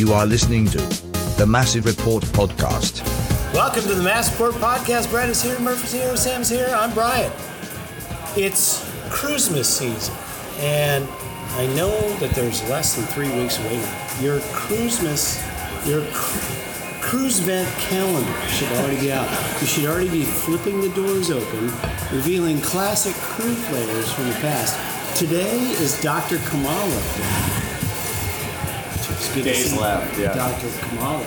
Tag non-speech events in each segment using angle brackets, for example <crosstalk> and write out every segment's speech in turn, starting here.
You are listening to the Massive Report podcast. Welcome to the Massive Report podcast. Brett is here, Murphy's here, Sam's here. I'm Brian. It's Crewsmas season, and I know that there's less than three weeks away. Your Crewsmas, your cru- cruise vent calendar should already be out. You should already be flipping the doors open, revealing classic crew players from the past. Today is Dr. Kamala. Good to Days left, yeah. Dr. Kamala.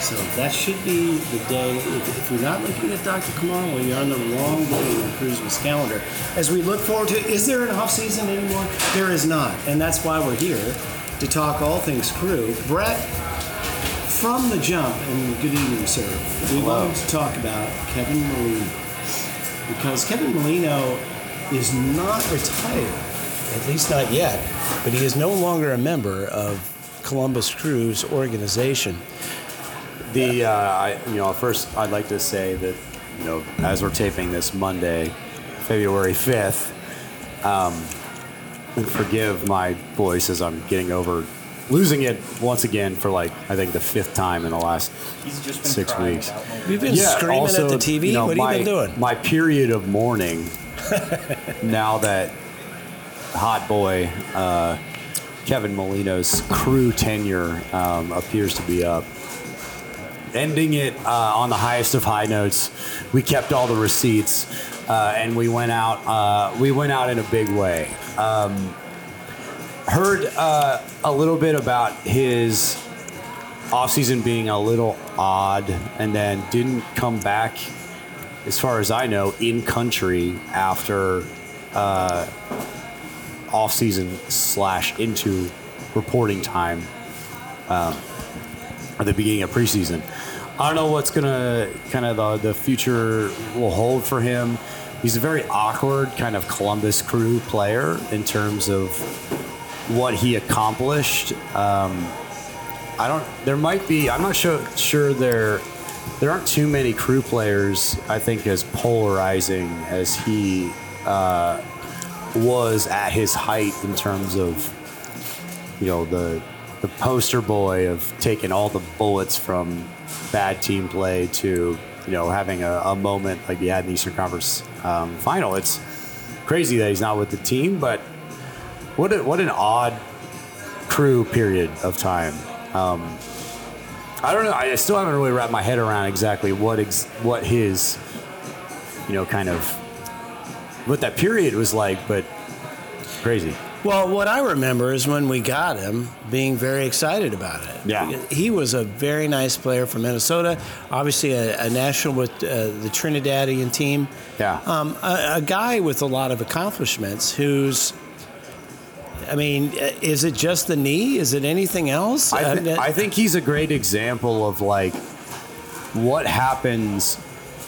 So that should be the day. If, if you're not looking at Dr. Kamala, you're on the wrong day in the Crewsmas calendar. As we look forward to, is there an off season anymore? There is not, and that's why we're here to talk all things crew. Brett, from the jump, and good evening, sir. We wanted to talk about Kevin Molino because Kevin Molino is not retired, at least not yet, but he is no longer a member of Columbus Crew's organization. The uh, I, you know first I'd like to say that you know as we're taping this Monday, February fifth, um, forgive my voice as I'm getting over losing it once again for like I think the fifth time in the last He's just been six weeks. You've been screaming also, at the TV. you know, what have my, you been doing? My period of mourning. <laughs> now that hot boy uh, Kevin Molino's crew tenure um, appears to be up. Ending it uh, on the highest of high notes, we kept all the receipts, uh, and we went out. Uh, we went out in a big way. Um, heard uh, a little bit about his offseason being a little odd, and then didn't come back, as far as I know, in country after uh, offseason slash into reporting time um, at the beginning of preseason. I don't know what's gonna kind of the, the future will hold for him. He's a very awkward kind of Columbus Crew player in terms of what he accomplished. Um, I don't. There might be. I'm not sure. Sure, there there aren't too many crew players. I think as polarizing as he uh, was at his height in terms of you know the the poster boy of taking all the bullets from bad team play to you know having a, a moment like he had in the Eastern Conference um, final. It's crazy that he's not with the team, but what a, what an odd crew period of time. Um, I don't know. I still haven't really wrapped my head around exactly what ex- what his you know kind of what that period was like, but crazy. Well, what I remember is when we got him being very excited about it. Yeah. He was a very nice player from Minnesota, obviously a, a national with uh, the Trinidadian team. Yeah. Um, a, a guy with a lot of accomplishments who's. I mean, uh, is it just the knee? Is it anything else? I, Uh, thi- I think he's a great example of like what happens.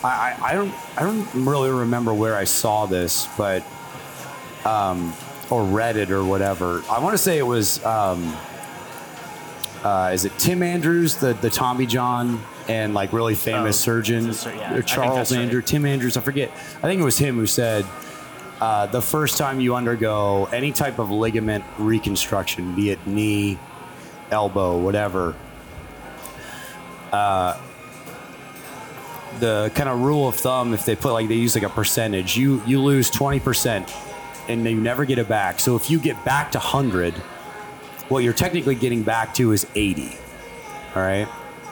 I, I, I don't I don't really remember where I saw this, but um, or read it or whatever. I want to say it was um, uh, is it Tim Andrews, the the Tommy John and like really famous Oh, surgeon, yeah, or Charles that's right. Tim Andrews. I forget. I think it was him who said. Uh, the first time you undergo any type of ligament reconstruction, be it knee, elbow, whatever. Uh, the kind of rule of thumb, if they put like they use like a percentage, you you lose twenty percent, and you never get it back. So if you get back to hundred, what you're technically getting back to is eighty. All right,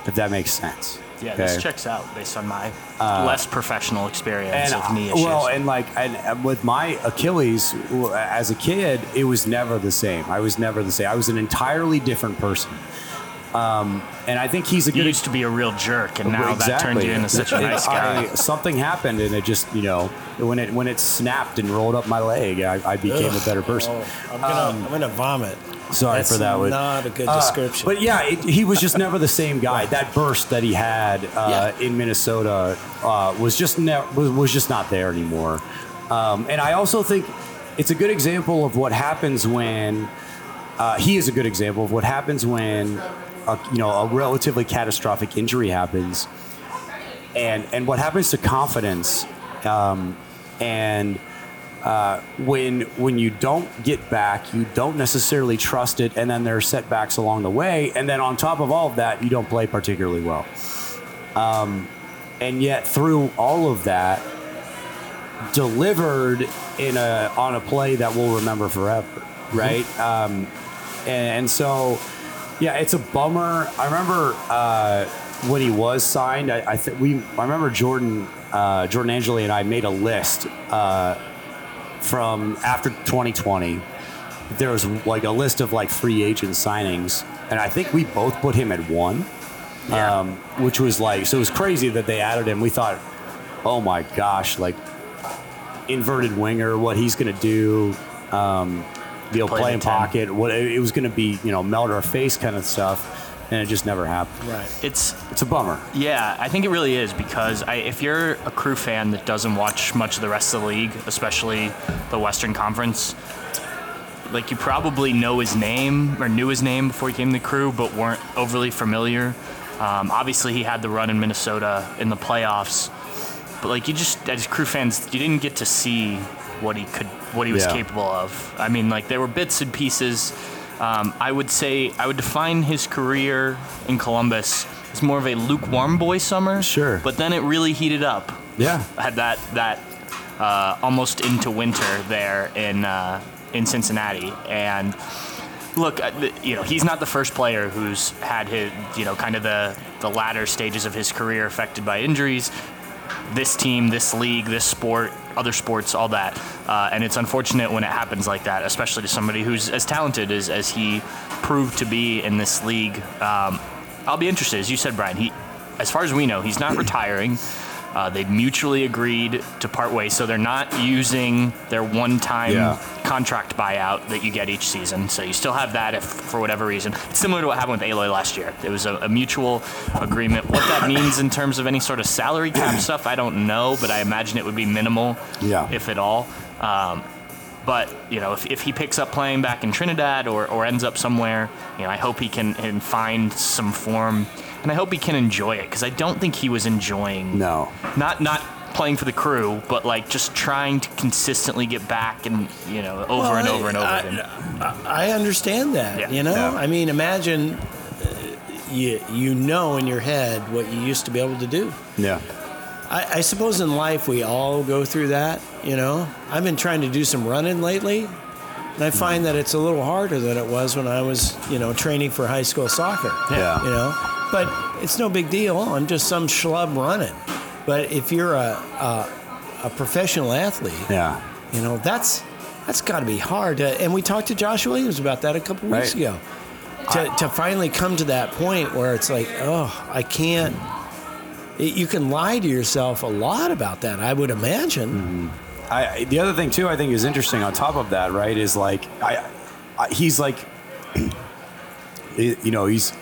if that makes sense. Yeah, Okay? this checks out based on my uh, less professional experience and of knee issues. well, and like and, and with my Achilles as a kid, it was never the same. I was never the same. I was an entirely different person. Um, and I think he's a you good used to be a real jerk, and now that turned you into such a nice <laughs> guy. I, something happened, and it just you know when it when it snapped and rolled up my leg, I, I became a better person. Oh, I'm gonna, I'm gonna vomit. Sorry That's for that. one. Not a good Uh, description. but yeah, it, he was just never the same guy. That burst that he had uh, Yeah. in Minnesota uh, was just ne- was, was just not there anymore. Um, and I also think it's a good example of what happens when uh, he is a good example of what happens when a, you know a relatively catastrophic injury happens, and and what happens to confidence um, and uh, when when you don't get back, you don't necessarily trust it, and then there are setbacks along the way, and then on top of all of that, you don't play particularly well. Um, and yet, through all of that, delivered in a on a play that we'll remember forever, right? Mm-hmm. Um, and, and, so, yeah, it's a bummer. I remember uh, when he was signed. I, I th- we I remember Jordan uh, Jordan Angeli and I made a list. Uh, from after 2020, there was like a list of like free agent signings, and I think we both put him at one, yeah. um, which was like so it was crazy that they added him. We thought, oh my gosh, like inverted winger, what he's going to do. Um, you know, play in pocket. What it was going to be, you know, melt our face kind of stuff and it just never happened. Right. It's it's a bummer. Yeah, I think it really is because I, if you're a crew fan that doesn't watch much of the rest of the league, especially the Western Conference, like you probably know his name or knew his name before he came to the crew, but weren't overly familiar. Um, obviously, he had the run in Minnesota in the playoffs, but like you just as crew fans, you didn't get to see what he could, what he was yeah. capable of. I mean, like there were bits and pieces um, I would say I would define his career in Columbus as more of a lukewarm boy summer. Sure. But then it really heated up. Yeah. Had that that uh, almost into winter there in uh, in Cincinnati and look, uh, you know, he's not the first player who's had his, you know, kind of the, the latter stages of his career affected by injuries. This team, this league, this sport other sports, all that. Uh, and it's unfortunate when it happens like that, especially to somebody who's as talented as, as he proved to be in this league. Um, I'll be interested, as you said, Brian. He, as far as we know, he's not retiring. Uh, they mutually agreed to part ways, so they're not using their one-time yeah. Contract buyout that you get each season. So you still have that if, for whatever reason. It's similar to what happened with Eloy last year. It was a, a mutual agreement. What that <coughs> means in terms of any sort of salary cap <coughs> stuff, I don't know, but I imagine it would be minimal, yeah. if at all. Um, but you know, if, if he picks up playing back in Trinidad or, or ends up somewhere, you know, I hope he can, can find some form and I hope he can enjoy it because I don't think he was enjoying. No. Not not playing for the crew, but like just trying to consistently get back and you know over well, and over and over I, again. I, understand that. Yeah. You know, yeah. I mean, imagine uh, you you know in your head what you used to be able to do. Yeah. I, I suppose in life we all go through that. You know, I've been trying to do some running lately, and I find that it's a little harder than it was when I was, you know, training for high school soccer. Yeah. You know, but it's no big deal. I'm just some schlub running. But if you're a, a, a professional athlete, yeah, you know that's that's got to be hard. To, and we talked to Josh Williams about that a couple weeks right. ago. To, to finally come to that point where it's like, oh, I can't. It, you can lie to yourself a lot about that. I would imagine. Mm-hmm. I, the other thing too, I think is interesting. On top of that, right, is like I, I he's like, <clears throat> you know, he's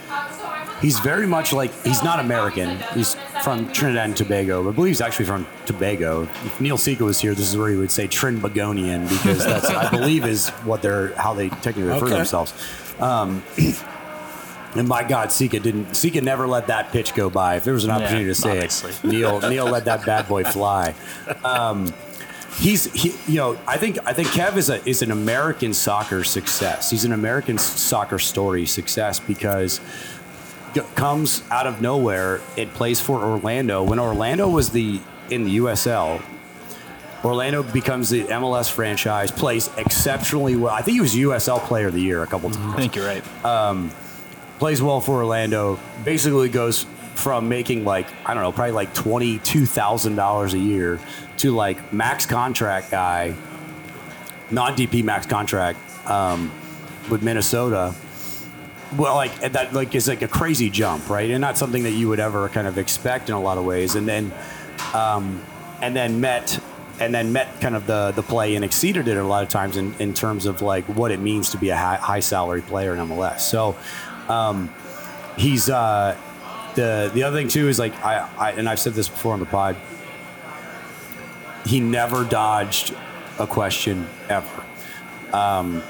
he's very much like he's not American. He's from Trinidad and Tobago. but I believe he's actually from Tobago. If Neil Sika was here, this is where he would say Trinbagonian because that's I believe is what they're how they technically refer okay. to themselves. Um, <clears throat> and my God, Sika didn't. Sika never let that pitch go by. If there was an opportunity yeah, to say obviously. it, <laughs> Neil Neil let that bad boy fly. Um, he's he, you know I think I think Kev is a is an American soccer success. He's an American soccer story success because comes out of nowhere. It plays for Orlando. When Orlando was the in the USL, Orlando becomes the MLS franchise, plays exceptionally well. I think he was USL Player of the Year a couple times. I think you're right. Um, plays well for Orlando. Basically goes from making like I don't know, probably like twenty two thousand dollars a year to like max contract guy, non DP max contract um, with Minnesota well, like that, like is like a crazy jump, right? And not something that you would ever kind of expect in a lot of ways. And then, um, and then met, and then met kind of the the play and exceeded it a lot of times in, in terms of like what it means to be a high, high salary player in MLS. So, um, he's uh, the the other thing too is like I, I and I've said this before on the pod. He never dodged a question ever. Um,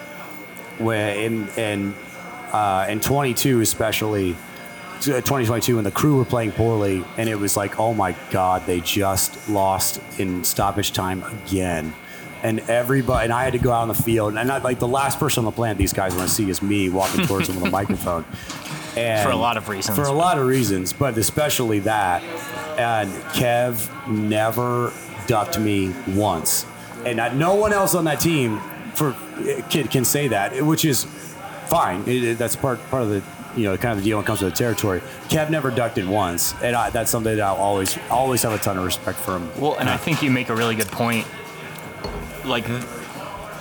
when in and uh, and 22 especially. 2022 when the crew were playing poorly and it was like oh my god they just lost in stoppage time again and everybody and I had to go out on the field, and I, like the last person on the planet these guys want to see is me walking <laughs> towards them with a microphone. And For a lot of reasons. For a lot of reasons, but especially that. And Kev never ducked me once, and I, no one else on that team for kid can say that, which is fine. It, it- that's part part of the you know kind of the deal when it comes to the territory. Kev never ducked it once, and I, that's something that I'll always always have a ton of respect for him. Well, and I think you make a really good point. Like,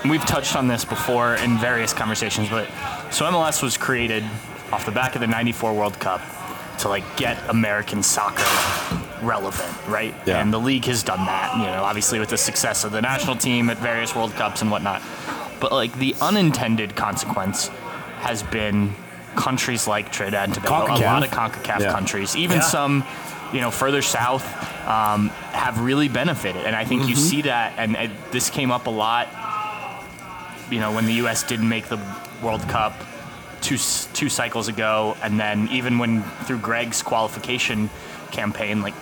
we've touched on this before in various conversations, but so MLS was created off the back of the 94 World Cup to, like, get American soccer relevant, right? Yeah. And the league has done that, you know, obviously with the success of the national team at various World Cups and whatnot. But, like, the unintended consequence has been countries like Trinidad and Tobago, a lot of CONCACAF Yeah. countries, even Yeah. some, you know, further south, um, have really benefited. And I think you see that, and uh, this came up a lot, you know, when the U.S. didn't make the World Cup two two cycles ago, and then even when through Greg's qualification campaign, like.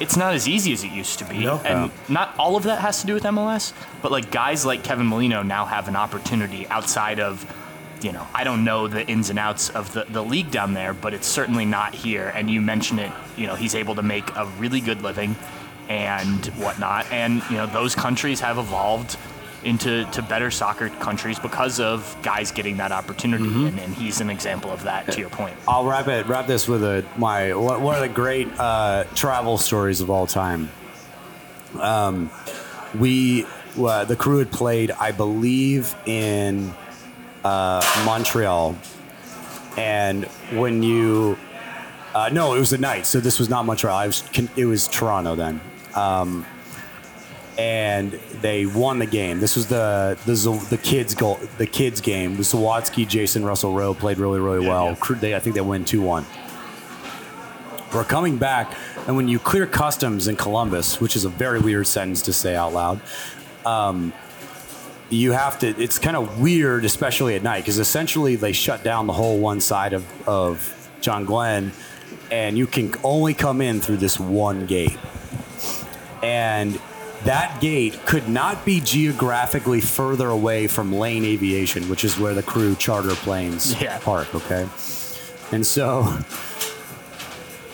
It's not as easy as it used to be, No. and not all of that has to do with MLS. But like guys like Kevin Molino now have an opportunity outside of you know, I don't know the ins and outs of the, the league down there, but it's certainly not here. And you mentioned it, you know, he's able to make a really good living and whatnot. And, you know, those countries have evolved into to better soccer countries because of guys getting that opportunity. And, and he's an example of that, to your point. I'll wrap it wrap this with a my one one of the great uh, travel stories of all time. Um, we uh, the crew had played, I believe, in uh, Montreal, and when you uh, no, it was the night. So this was not Montreal. I was it was Toronto then. Um, and they won the game. This was the the the kids goal, the kids game. The Zawadzki, Jason Russell Rowe played really really well. Crew- They I think they win two one. We're coming back, and when you clear customs in Columbus, which is a very weird sentence to say out loud, um, you have to. It's kind of weird, especially at night, because essentially they shut down the whole one side of of John Glenn, and you can only come in through this one gate and that gate could not be geographically further away from Lane Aviation, which is where the crew charter planes Yeah. park. Okay, and so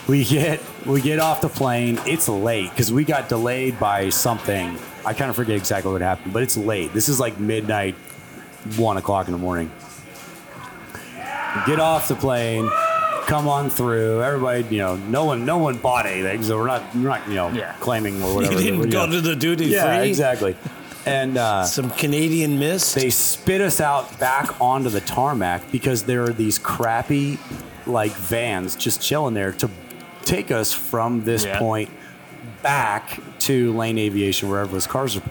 we get we get off the plane. It's late because we got delayed by something. I kind of forget exactly what happened, but it's late. This is like midnight, one o'clock in the morning. Get off the plane. Come on through. Everybody, you know, no one, no one bought anything, so we're not, we're not, you know, Yeah. claiming or <laughs> whatever. You didn't go know. to the duty Yeah, free. exactly. And uh, Some Canadian mist. they spit us out back onto the tarmac because there are these crappy, like vans just chilling there to take us from this Yeah. point back to Lane Aviation, wherever those cars are.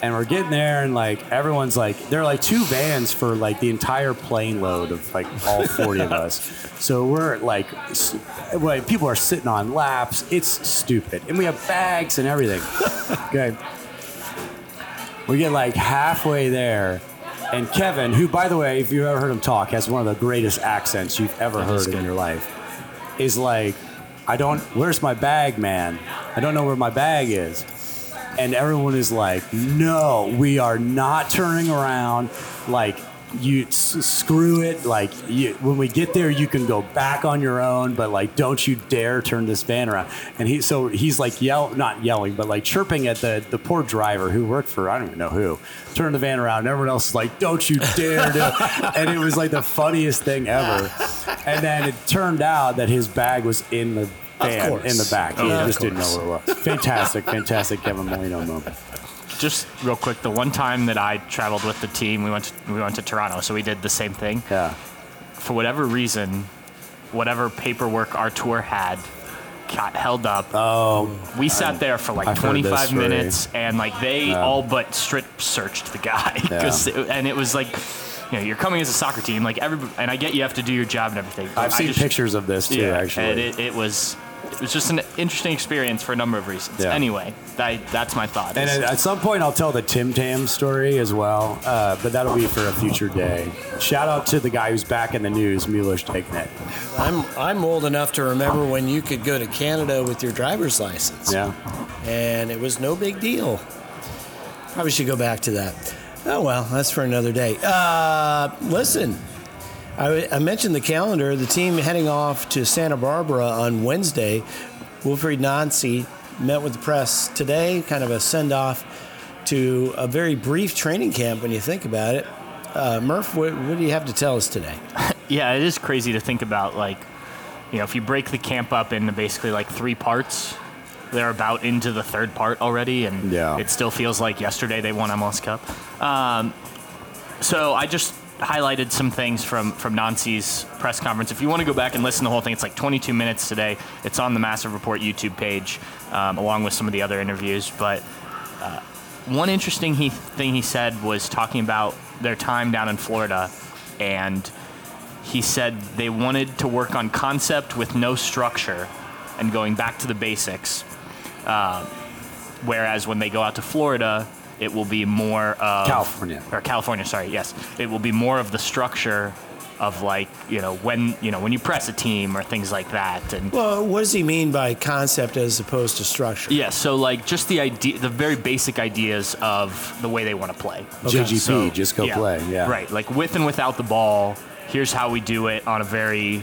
And we're getting there, and like everyone's like, there are like two vans for like the entire plane load of like all 40 of <laughs> us. So we're like, like, people are sitting on laps. It's stupid. And we have bags and everything. <laughs> Okay. We get like halfway there, and Kevin, who, by the way, if you've ever heard him talk, has one of the greatest accents you've ever heard in your life, is like, I don't, where's my bag, man? I don't know where my bag is. And everyone is like, no, we are not turning around. Like, you screw it. Like, you, when we get there, you can go back on your own, but like, don't you dare turn this van around. And he, so he's like, yell, not yelling, but like chirping at the, the poor driver who worked for, I don't even know who, turned the van around. And everyone else is like, don't you dare do it. <laughs> And it was like the funniest thing ever. And then it turned out that his bag was in the van, in the back. He Of just didn't know where it was. Fantastic, fantastic Kevin Molino moment. Just real quick, the one time that I traveled with the team, we went to, we went to Toronto, so we did the same thing. Yeah. for whatever reason, whatever paperwork our tour had got held up. Oh, we sat there for like I've 25 minutes, and like they all but strip searched the guy, <laughs> 'Cause it- and it was like. You know, you're coming as a soccer team, like every, and I get you have to do your job and everything. I've I seen just- pictures of this too, yeah, actually. and it, it was, it was just an interesting experience for a number of reasons. Yeah. Anyway, that, that's my thought. and at, at some point, I'll tell the Tim Tam story as well, uh, but that'll be for a future day. Shout out to the guy who's back in the news, Milos Degenek. I'm I'm old enough to remember when you could go to Canada with your driver's license. Yeah. and it was no big deal. Probably should go back to that. Oh well, that's for another day. Uh, listen, I, I mentioned the calendar. The team heading off to Santa Barbara on Wednesday. Wilfried Nancy met with the press today, kind of a send off to a very brief training camp when you think about it. Uh, Murph, what, what do you have to tell us today? <laughs> Yeah, it is crazy to think about. Like, you know, if you break the camp up into basically like three parts, they're about into the third part already, and Yeah. it still feels like yesterday they won MLS Cup. Um, so I just highlighted some things from from Nancy's press conference. If you want to go back and listen to the whole thing, it's like 22 minutes today. It's on the Massive Report YouTube page, um, along with some of the other interviews. But uh, one interesting he, thing he said was talking about their time down in Florida, and he said they wanted to work on concept with no structure and going back to the basics. Uh, whereas when they go out to Florida, it will be more of California. or California. Sorry, yes, it will be more of the structure of like you know when you know when you press a team or things like that. And Well, what does he mean by concept as opposed to structure? yeah, so like just the idea, the very basic ideas of the way they want to play. GGP, So, just go play. Yeah. Right. Like with and without the ball, here's how we do it on a very,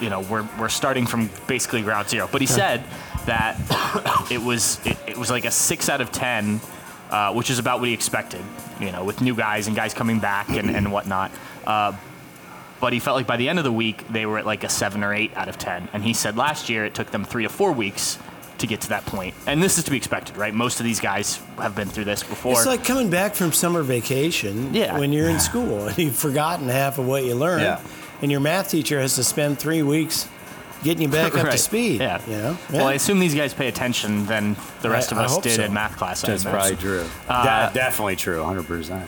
you know, we're, we're starting from basically ground zero. But he said that <coughs> it was it, it was like a six out of ten, uh, which is about what he expected. You know, with new guys and guys coming back and, and whatnot. Uh, but he felt like by the end of the week they were at like a seven or eight out of ten. And he said last year it took them three to four weeks to get to that point. And this is to be expected, right? Most of these guys have been through this before. It's like coming back from summer vacation Yeah. when you're in school and you've forgotten half of what you learned. Yeah. And your math teacher has to spend three weeks getting you back <laughs> up to Right. speed. Yeah. You know? Well, I assume these guys pay attention than the rest I- of us did so. in math class. That's probably true. Da- definitely true, 100%.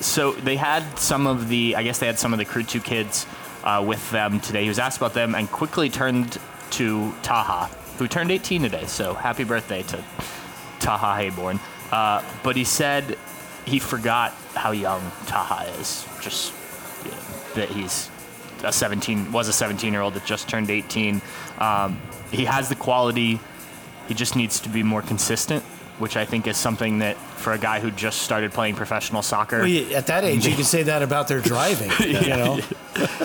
So they had some of the, I guess they had some of the Crew 2 kids uh, with them today. He was asked about them and quickly turned to Taha, who turned 18 today. So happy birthday to Taha Habroune. Uh, but he said he forgot how young Taha is. Just you know, that he's a 17 was a 17 year old that just turned 18. Um, he has the quality. He just needs to be more consistent, which I think is something that for a guy who just started playing professional soccer. Well, at that age, you can say that about their driving. <laughs> You know?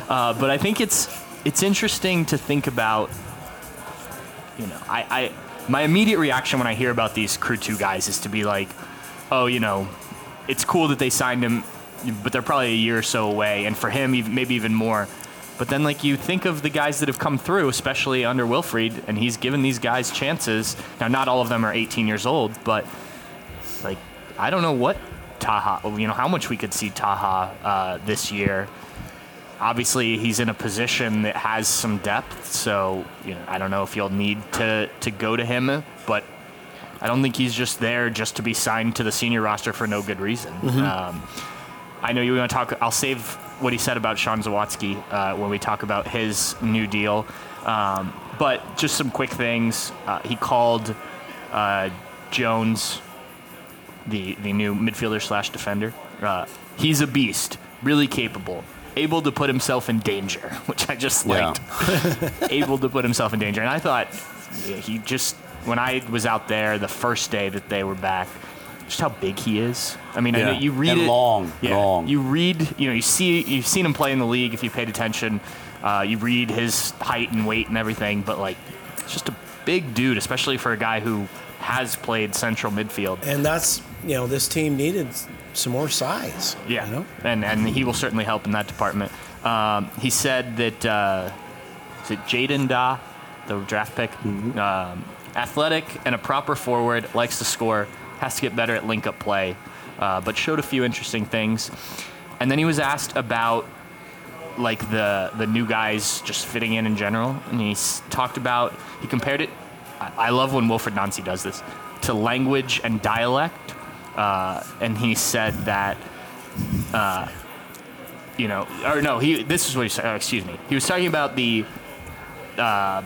Uh, but I think it's it's interesting to think about. You know, I, I my immediate reaction when I hear about these crew two guys is to be like, oh, you know, it's cool that they signed him, but they're probably a year or so away, and for him, even, maybe even more. But then, like you think of the guys that have come through, especially under Wilfried, and he's given these guys chances. Now, not all of them are 18 years old, but like I don't know what Taha, you know, how much we could see Taha uh, this year. Obviously, he's in a position that has some depth, so you know, I don't know if you'll need to to go to him, but I don't think he's just there just to be signed to the senior roster for no good reason. Um, I know you want to talk. I'll save what he said about Sean Zawadzki uh, when we talk about his new deal. Um, but just some quick things. Uh, he called uh, Jones the the new midfielder slash defender. Uh, he's a beast, really capable, able to put himself in danger, <laughs> which I just Yeah. liked. <laughs> able to put himself in danger, and I thought yeah, he just when I was out there the first day that they were back. Just how big he is. I mean, I know you read And it. long, yeah, long. You read, you know, you see, you've seen him play in the league if you paid attention. Uh, you read his height and weight and everything, but like, it's just a big dude, especially for a guy who has played central midfield. And that's, you know, this team needed some more size. Yeah, You know? and and he will certainly help in that department. Um, he said that uh, is it Jaden Da, the draft pick, um, athletic and a proper forward, likes to score, has to get better at link up play, uh, but showed a few interesting things. And then he was asked about like the the new guys just fitting in in general, and he talked about he compared it. I, I love when Wilfried Nancy does this to language and dialect, uh, and he said that you know, or no, he. This is what he said. Oh, excuse me. He was talking about the uh,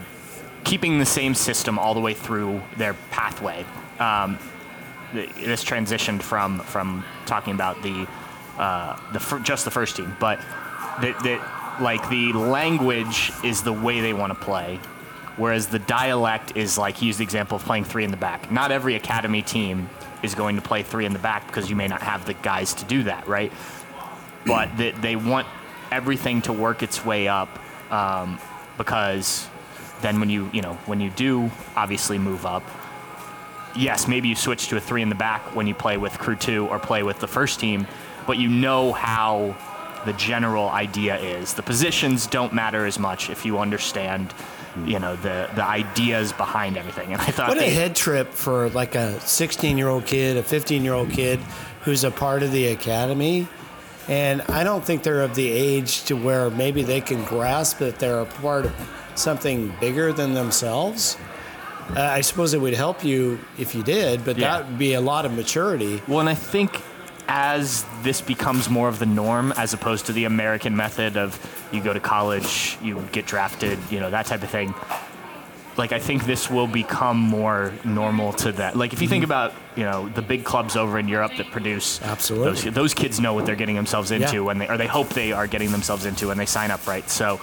keeping the same system all the way through their pathway. Um, this transitioned from from talking about the uh, the just the first team, but that that like the language is the way they want to play, whereas the dialect is like he used the example of playing three in the back. Not every academy team is going to play three in the back because you may not have the guys to do that, right? But they, they want everything to work its way up um, because then when you you know when you do obviously move up, yes, maybe you switch to a three in the back when you play with crew two or play with the first team, but you know how the general idea is. The positions don't matter as much if you understand, hmm. you know, the the ideas behind everything. And I thought What a they, head trip for like a 16 year old kid, a 15 year old kid who's a part of the academy. And I don't think they're of the age to where maybe they can grasp that they're a part of something bigger than themselves. Uh, I suppose it would help you if you did, but Yeah. that would be a lot of maturity. Well, and I think as this becomes more of the norm, as opposed to the American method of you go to college, you get drafted, you know, that type of thing. Like I think this will become more normal to that. Like if you think about, you know, the big clubs over in Europe that produce Absolutely. those, those kids know what they're getting themselves into Yeah. when they or they hope they are getting themselves into when they sign up, right? So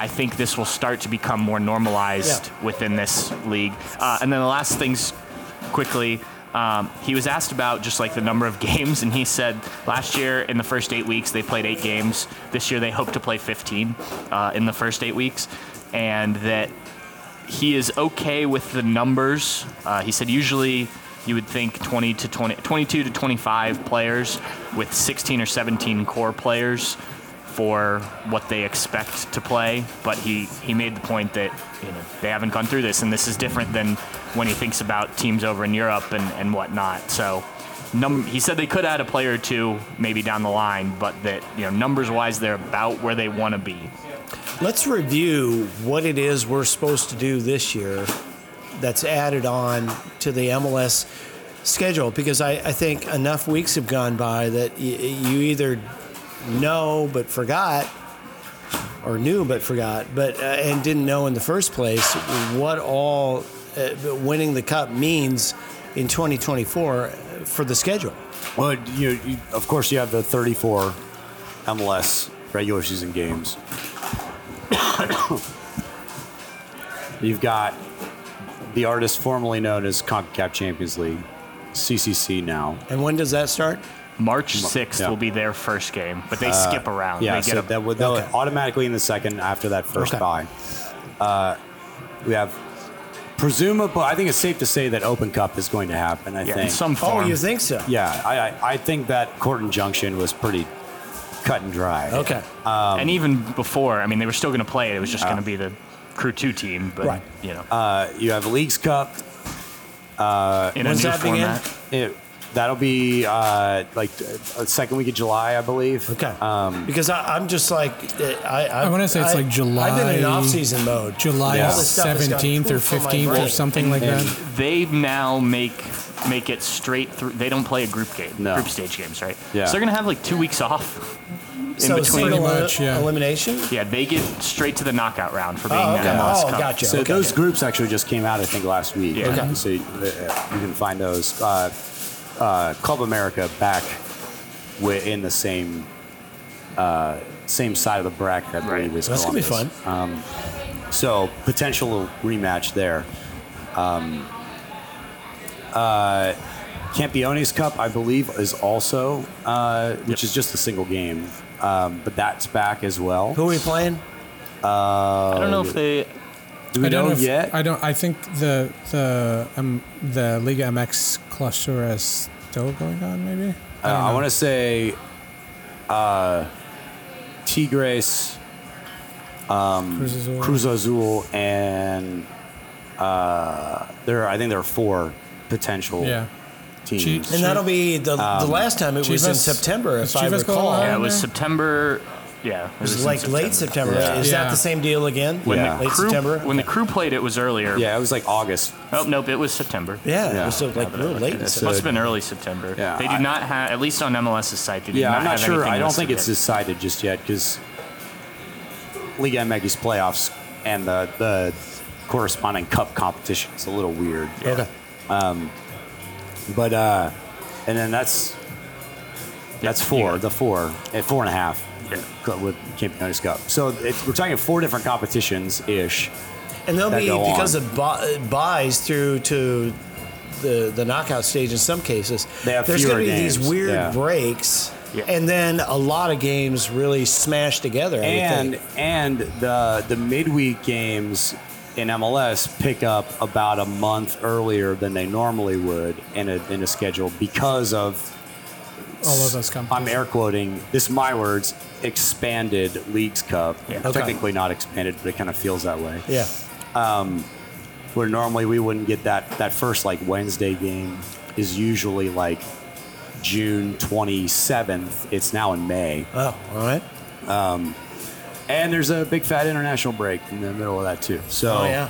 I think this will start to become more normalized Yeah. within this league. Uh, and then the last things quickly. Um, he was asked about just like the number of <laughs> games, and he said last year in the first eight weeks they played eight games. This year they hope to play 15 uh, in the first eight weeks, and that he is okay with the numbers. Uh, he said usually you would think 20 to 20, 22 to 25 players with 16 or 17 core players for what they expect to play. But he, he made the point that you know they haven't gone through this, and this is different than when he thinks about teams over in Europe and, and whatnot. So. Num- he said they could add a player or two maybe down the line, but that you know numbers wise they're about where they want to be. Let's review what it is we're supposed to do this year that's added on to the MLS schedule because I, I think enough weeks have gone by that y- you either know but forgot or knew but forgot but uh, and didn't know in the first place what all uh, winning the cup means in 2024 for the schedule. Well, you, you, of course, you have the 34 MLS regular season games. <coughs> You've got the artist formerly known as CONCACAF Champions League, CCC now. And when does that start? March 6th yeah. will be their first game, but they skip around. Yeah, they get so a, that would they'll Okay. automatically in the second after that first Okay. bye. Uh, we have presumable. I think it's safe to say that Open Cup is going to happen. I yeah, in think. some Oh, you think so? yeah, I, I I think that court injunction was pretty cut and dry. Okay. Um, and even before, I mean, they were still going to play it. It was just going to be the Crew 2 team, but, Right. you know, Uh, you have Leagues Cup. in a new that format. It, that'll be uh, like uh, second week of July, I believe. Okay. Um, because I, I'm just like I. I, I wanna say it's like July. I've been in July- off-season mode. July Yeah. All this stuff has got 17th or proof on my 15th or brain. something like And- that. They now make make it straight through. They don't play a group game, No. group stage games, right? Yeah. So they're going to have like two weeks off in So between. single Pretty much, yeah. elimination. Yeah, they get straight to the knockout round for being Oh, the okay. MLS Oh, Cup. gotcha. So okay. those groups actually just came out, I think, last week. Yeah. Okay. So you, uh, you can find those. Uh, uh, Club America back wi- in the same uh, same side of the bracket, I believe. Right. Is That's gonna be Columbus. fun. So potential rematch there. Um, uh, Campeones Cup, I believe, is also, uh, which is just a single game, um, but that's back as well. Who are we playing? Uh, I don't know if they. Do we I don't know if- yet? I don't. I think the the um, the Liga MX cluster is still going on. Maybe. Uh, I want to say uh, Tigres, Cruz Azul. Cruz Azul, and uh, there. I think there are four potential Yeah. teams. Chi- And that'll be the, Um, the last time it was in September, if I recall. Yeah, it was? September. Yeah, it It was in like late September. Yeah. Is that the same deal again? When Yeah. the Late crew, September? When the crew played, it was earlier. yeah, it was like August. Oh nope, it was September. Yeah, Yeah. it was so like real late. in It September. must have been early September. Yeah, they do I- not have, at least on MLS's site, they do Yeah, not I'm not have sure. anything I don't listed think it's yet. decided just yet because Liga MX playoffs and the the corresponding cup competition is a little weird. Okay. But uh, and then that's that's four, got- the four, at four and a half Yeah. with Campeones Cup. So it's, we're talking four different competitions ish. And they'll be because on. of bu- buys through to the the knockout stage in some cases. They have There's gonna be games, these weird yeah. breaks, Yeah. and then a lot of games really smash together. I and and the the midweek games in MLS pick up about a month earlier than they normally would in a in a schedule because of All of those I'm air quoting this is my words expanded leagues cup Yeah. Okay. technically not expanded but it kind of feels that way yeah, um, where normally we wouldn't get that that first like Wednesday game is usually like June 27th it's now in May oh, all right. Um, and there's a big fat international break in the middle of that too so Oh yeah.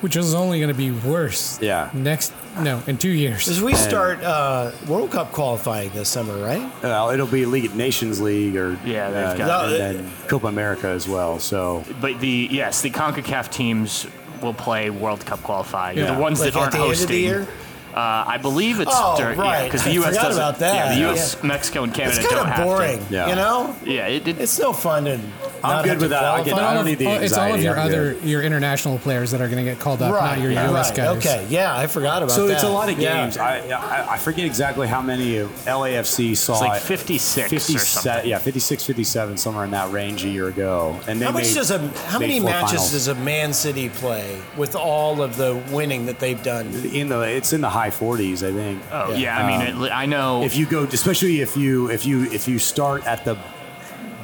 Which is only going to be worse. Yeah. Next, no, in two years. As we start uh, World Cup qualifying this summer, right? Well, it'll be League Nations League or Yeah, they've uh, got- and then Copa America as well. So But the yes, the Concacaf teams will play World Cup qualifying. Yeah. The ones Like that at aren't the end of hosting. the year? Uh, I believe it's Oh, during, right. because the U.S. forgot doesn't. about that. Yeah, the Yeah. U.S., Mexico, and Canada It's kind don't of have boring. Yeah. you know. Yeah, it, it, It's no fun to. Not good have to with that. I get- I don't all need of- the all- it's all of your I'm other good. your international players that are going to get called up, Right, not your yeah, U.S. right. guys. Okay, yeah, I forgot about so that. So it's a lot of Yeah. games. I, I I forget exactly how many of LAFC saw it's like it. 56 or 57, yeah, 56, 57, somewhere in that range a year ago. And they How much made- does a how many matches finals. does a Man City play with all of the winning that they've done? in the it's in the high 40s, I think. Oh Yeah. yeah, I mean, um, it, I know. If you go, especially if you if you if you start at the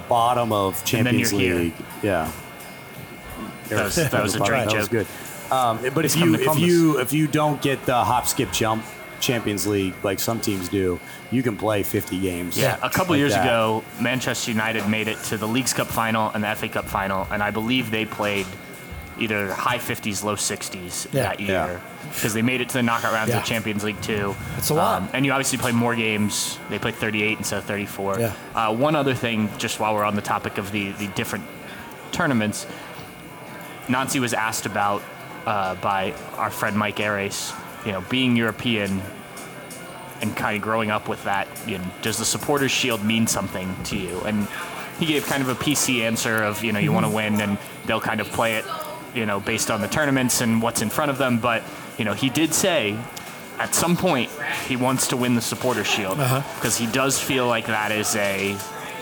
bottom of Champions you're here. League, yeah. That was- that was a That was good. Um, but if He's you if you if you don't get the hop skip jump Champions League like some teams do, you can play 50 games. yeah, a couple like years that. ago, Manchester United made it to the Leagues Cup final and the FA Cup final, and I believe they played either high 50s, low 60s Yeah. that year because they made it to the knockout rounds Yeah. of Champions League too. That's a lot. and you obviously play more games. They play 38 instead of 34. Yeah. Uh, one other thing, just while we're on the topic of the, the different tournaments, Nancy was asked about uh, by our friend Mike Arace, you know, being European and kind of growing up with that, you know, does the supporters shield mean something to you? And he gave kind of a PC answer of, you know, you want to win and they'll kind of play it, you know, based on the tournaments and what's in front of them. But, you know, he did say at some point he wants to win the supporter shield because he does feel like that is a,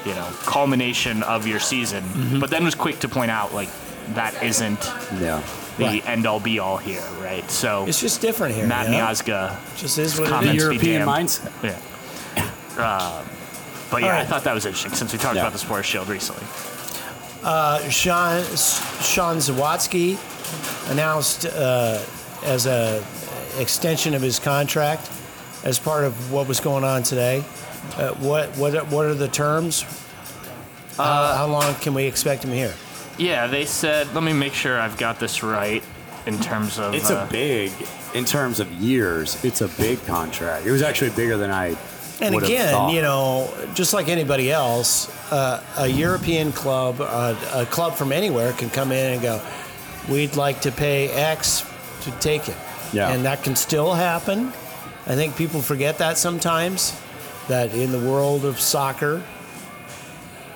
you know, culmination of your season. But then was quick to point out, like, that isn't Yeah. the Right. end all be all here, right? So It's just different here. Matt you know? Miazga just is what it comments is. be European damned. mindset. Yeah. Uh, but yeah, All I thought that was interesting since we talked Yeah. about the Supporters Shield recently. Sean Sean Zawadzki announced uh, as a extension of his contract as part of what was going on today. Uh, what what what are the terms? Uh, how long can we expect him here? Yeah, they said. Let me make sure I've got this right in terms of. It's uh, a big, in terms of years, it's a big contract. It was actually bigger than I And again, you know, just like anybody else, uh, a European club, uh, a club from anywhere can come in and go, "We'd like to pay X to take it," Yeah. and that can still happen. I think people forget that sometimes. That in the world of soccer,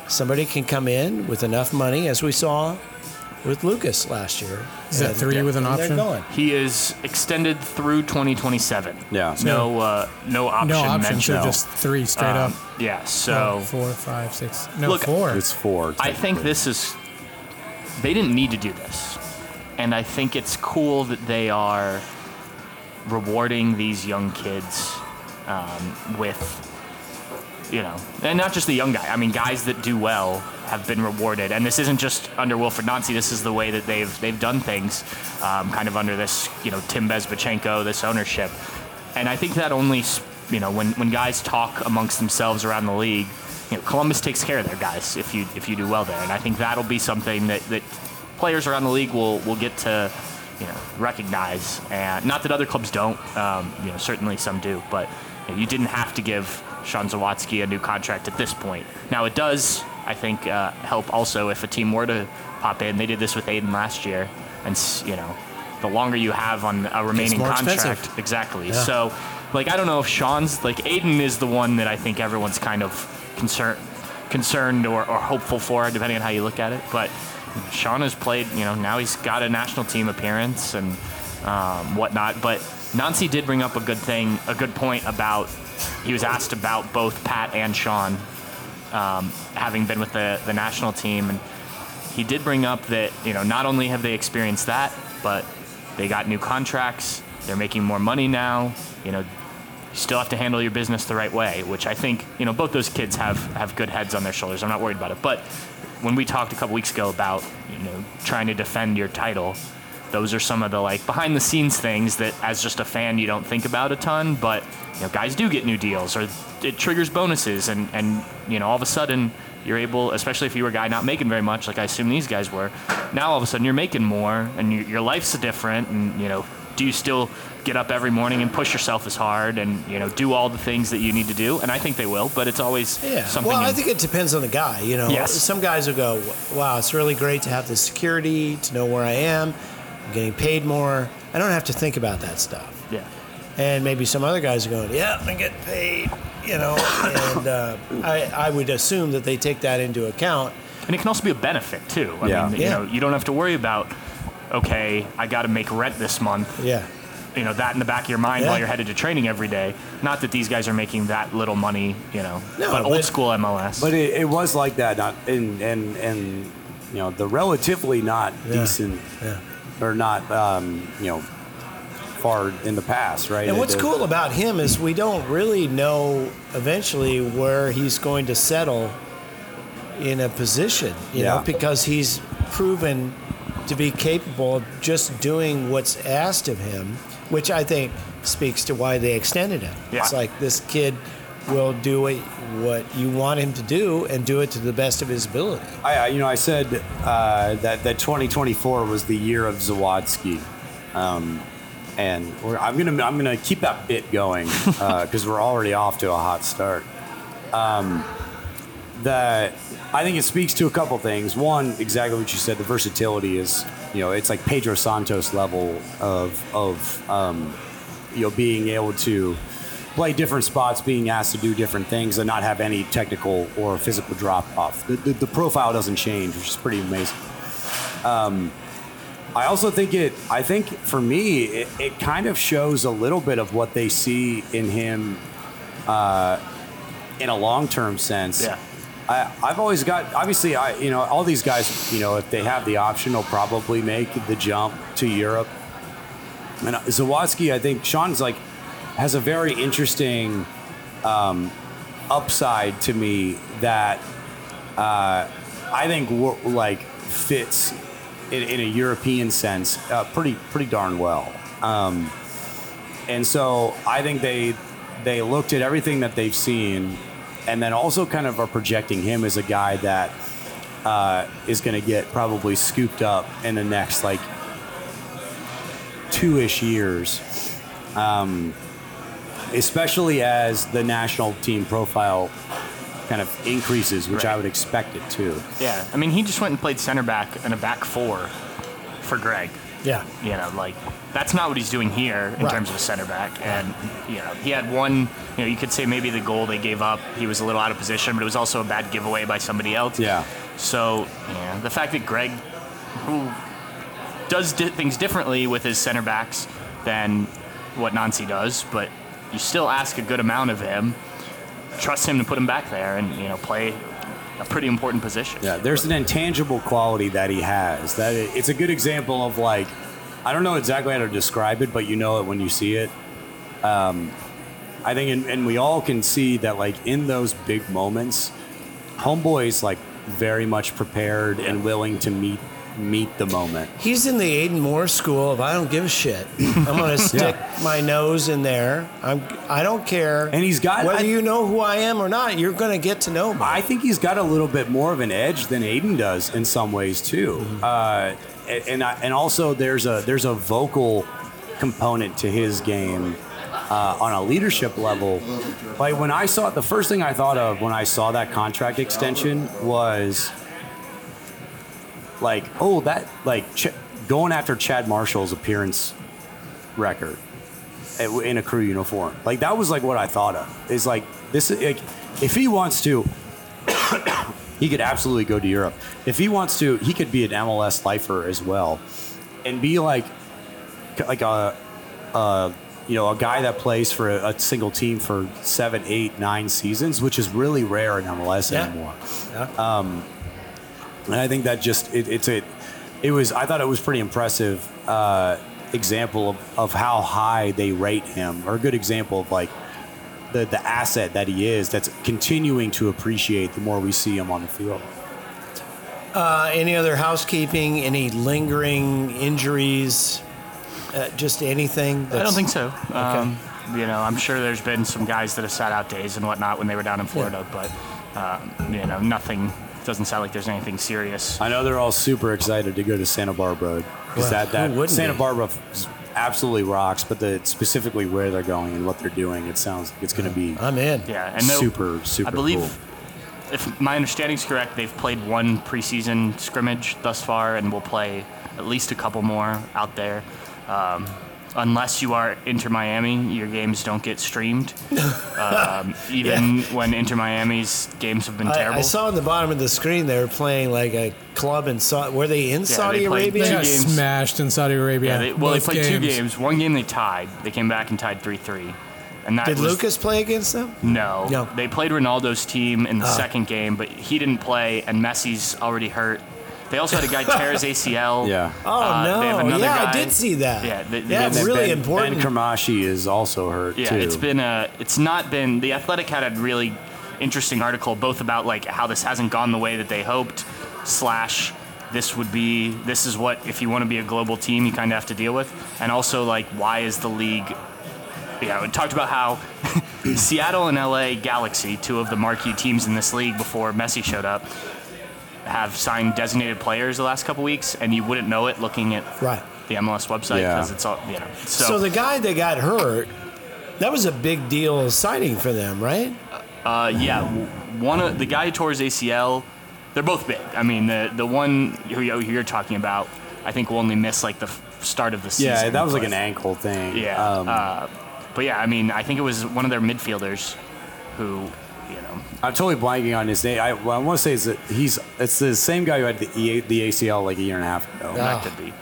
somebody can come in with enough money, as we saw with Lucas last year. Is that three with an option? They're going. He is extended through 2027. Yeah. No, uh, no option no option, mentioned. so just three straight Um, up. Yeah. No, So four, five, six. No, Look, four. it's four. I think this is. They didn't need to do this, and I think it's cool that they are rewarding these young kids um, with, you know, and not just the young guy. I mean, guys that do well have been rewarded, and this isn't just under Wilfried Nancy. This is the way that they've they've done things, um, kind of under this, you know, Tim Bezbatchenko, this ownership, and I think that only, you know, when when guys talk amongst themselves around the league. You know, Columbus takes care of their guys if you if you do well there, and I think that'll be something that, that players around the league will, will get to you know recognize. And not that other clubs don't, um, you know certainly some do, but you, know, you didn't have to give Sean Zawadzki a new contract at this point. Now it does, I think, uh, help also if a team were to pop in. They did this with Aiden last year, and you know the longer you have on a remaining contract, expensive. exactly. Yeah. So like I don't know if Sean's like Aiden is the one that I think everyone's kind of concerned concerned or, or hopeful for, depending on how you look at it. But Sean has played, you know, now he's got a national team appearance and um, whatnot. But Nancy did bring up a good thing, a good point about he was asked about both Pat and Sean um, having been with the, the national team. And he did bring up that, you know, not only have they experienced that, but they got new contracts, they're making more money now, you know, you still have to handle your business the right way, which I think, you know, both those kids have, have good heads on their shoulders. I'm not worried about it. But when we talked a couple weeks ago about, you know, trying to defend your title, those are some of the like behind the scenes things that as just a fan you don't think about a ton, but you know, guys do get new deals or it triggers bonuses and, and you know, all of a sudden you're able, especially if you were a guy not making very much, like I assume these guys were, now all of a sudden you're making more and you, your life's different and, you know, do you still get up every morning and push yourself as hard and you know do all the things that you need to do and i think they will but it's always Yeah. something Well, I in- think it depends on the guy. You know, Yes. some guys will go, "Wow, it's really great to have the security, to know where I am, I'm getting paid more. I don't have to think about that stuff." yeah And maybe some other guys are going, "Yeah, I get paid," you know. and uh, I, I would assume that they take that into account. And it can also be a benefit too. I Yeah. mean, you Yeah. know, you don't have to worry about, okay, I got to make rent this month. Yeah. You know, that in the back of your mind Yeah. while you're headed to training every day. Not that these guys are making that little money, you know, No, but old school MLS. But it, it was like that, not and and and you know the relatively not Yeah. decent Yeah. Or not um, you know far in the past, right? And what's It- cool about him is we don't really know eventually where he's going to settle in a position, you know, because he's proven to be capable of just doing what's asked of him, which I think speaks to why they extended him. Yeah. It's like this kid will do what, what you want him to do and do it to the best of his ability. I, you know, I said uh, that that 2024 was the year of Zawadzki, um, and I'm gonna I'm gonna keep that bit going <laughs> because we're already off to a hot start. Um, that I think it speaks to a couple things. One, exactly what you said. The versatility is, you know, it's like Pedro Santos level of of um, you know being able to play different spots, being asked to do different things, and not have any technical or physical drop off. The, the, the profile doesn't change, which is pretty amazing. Um, I also think it. I think for me, it, it kind of shows a little bit of what they see in him uh, in a long term sense. Yeah. I, I've always got obviously I you know all these guys you know if they have the option will probably make the jump to Europe. And uh, Zawadzki, I think Sean's like has a very interesting um, upside to me that uh, I think like fits in, in a European sense uh, pretty pretty darn well. Um, and so I think they they looked at everything that they've seen, and then also kind of are projecting him as a guy that uh, is going to get probably scooped up in the next like two ish years. Um, especially as the national team profile kind of increases, which I would expect it to. yeah. I mean, he just went and played center back in a back four for Greg. Yeah. You know, like that's not what he's doing here in Right. terms of a center back. And you know, he had one. You know, you could say maybe the goal they gave up, he was a little out of position, but it was also a bad giveaway by somebody else. Yeah. So yeah, the fact that Greg, who does di- things differently with his center backs than what Nancy does, but you still ask a good amount of him. Trust him to put him back there and you know play a pretty important position. Yeah, there's an intangible quality that he has. That it, it's a good example of like, I don't know exactly how to describe it, but you know it when you see it. Um, I think, and, and we all can see that like in those big moments, homeboy's like very much prepared and willing to meet meet the moment. He's in the Aidan Morris school of I don't give a shit. I'm going <laughs> to stick my nose in there. I'm I don't care. And he's got- whether I- you know who I am or not. You're going to get to know me. I think he's got a little bit more of an edge than Aidan does in some ways too, uh, and and, I, and also there's a there's a vocal component to his game uh, on a leadership level. Like when I saw it, the first thing I thought of when I saw that contract extension was like, oh, that like Ch- going after Chad Marshall's appearance record eh, at- in a crew uniform. Like that was like what I thought of. Is like this is like if he wants to, <coughs> he could absolutely go to Europe. If he wants to, he could be an MLS lifer as well, and be like like a, a you know, a guy that plays for a, a single team for seven, eight, nine seasons, which is really rare in MLS Yeah. anymore. Yeah. Um, And I think that just it, it's a, it was. I thought it was pretty impressive uh, example of, of how high they rate him, or a good example of like the the asset that he is. That's continuing to appreciate the more we see him on the field. Uh, any other housekeeping? Any lingering injuries? Uh, just anything? I don't think so. Um, you know, I'm sure there's been some guys that have sat out days and whatnot when they were down in Florida, but um, you know, nothing. Doesn't sound like there's anything serious. I know they're all super excited to go to Santa Barbara because Well, that who that wouldn't Santa be? Barbara absolutely rocks. But the specifically where they're going and what they're doing, it sounds like it's going to be I'm in. Yeah, and super super I believe, cool. if my understanding's correct, they've played one preseason scrimmage thus far, and will play at least a couple more out there. Um, unless you are Inter Miami, your games don't get streamed. <laughs> um, even when Inter Miami's games have been terrible. I saw on the bottom of the screen they were playing like a club in Saudi. Were they in Saudi they played Arabia? They two got games. smashed in Saudi Arabia. yeah, they, well, they both played two games. One game they tied. They came back and tied three three. And that Did was, Lucas play against them? No. No. They played Ronaldo's team in the Ah. second game, but he didn't play, and Messi's already hurt. They also had a guy tear his ACL. <laughs> Yeah. Oh Uh, they have no! another Yeah, I did see that. Yeah, they- they yeah, it's really ben, important. Ben Cremaschi is also hurt Yeah, too. it's been a. It's not been. The Athletic had a really interesting article both about like how this hasn't gone the way that they hoped, slash this would be this is what if you want to be a global team you kind of have to deal with, and also like why is the league. Yeah, we talked about how <laughs> Seattle and LA Galaxy, two of the marquee teams in this league before Messi showed up, have signed designated players the last couple weeks, and you wouldn't know it looking at right. the MLS website Yeah. because it's all you know. So, So, the guy that got hurt, that was a big deal signing for them, right? Uh, yeah, one of the guy who tore his ACL. They're both big. I mean, the the one who you- who you're talking about, I think will only miss like the start of the season. yeah, that was like an ankle thing. Yeah, Um, uh, but yeah, I mean, I think it was one of their midfielders who, you know, I'm totally blanking on his name. I, what I want to say is that he's it's the same guy who had the, E- the ACL like a year and a half ago. Yeah. that could be.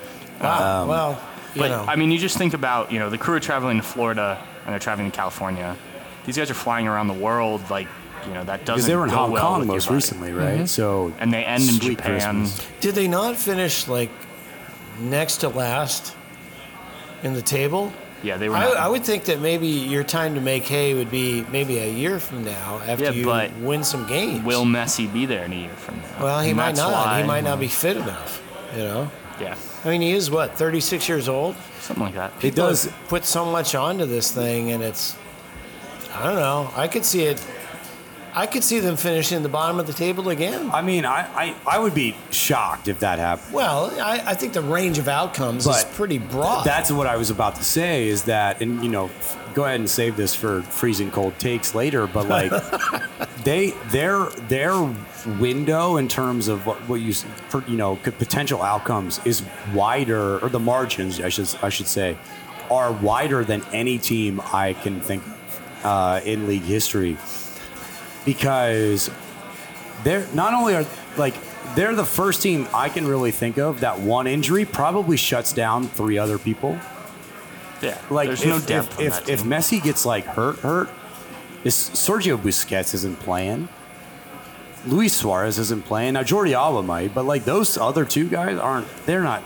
Wow. Um, well, you But know, I mean, you just think about you know the crew are traveling to Florida and they're traveling to California. These guys are flying around the world like you know that doesn't Because they were in go Hong well Kong most recently, right? Mm-hmm. So and they end in Japan. Christmas. did they not finish like next to last in the table? Yeah, they were. I, not- I would think that maybe your time to make hay would be maybe a year from now after Yeah, you but win some games. Will Messi be there in a year from now? well, he And might not. why- he might not be fit enough. You know, Yeah, I mean, he is what 36 years old. something like that. it People does. put so much onto this thing, and it's I don't know. I could see it. I could see them finishing the bottom of the table again. I mean, I, I, I would be shocked if that happened. Well, I, I think the range of outcomes is pretty broad. That's what I was about to say is that, and you know, go ahead and save this for freezing cold takes later. But like, <laughs> they their their window in terms of what, what you s- per- you know could potential outcomes is wider, or the margins I should I should say, are wider than any team I can think of uh, in league history, because they're not only are like they're the first team I can really think of that one injury probably shuts down three other people. Yeah, Like there's if, no depth. if, if, if. Messi gets like hurt, hurt, this Sergio Busquets isn't playing. Luis Suarez isn't playing. Now Jordi Alba might, but like those other two guys aren't. They're not.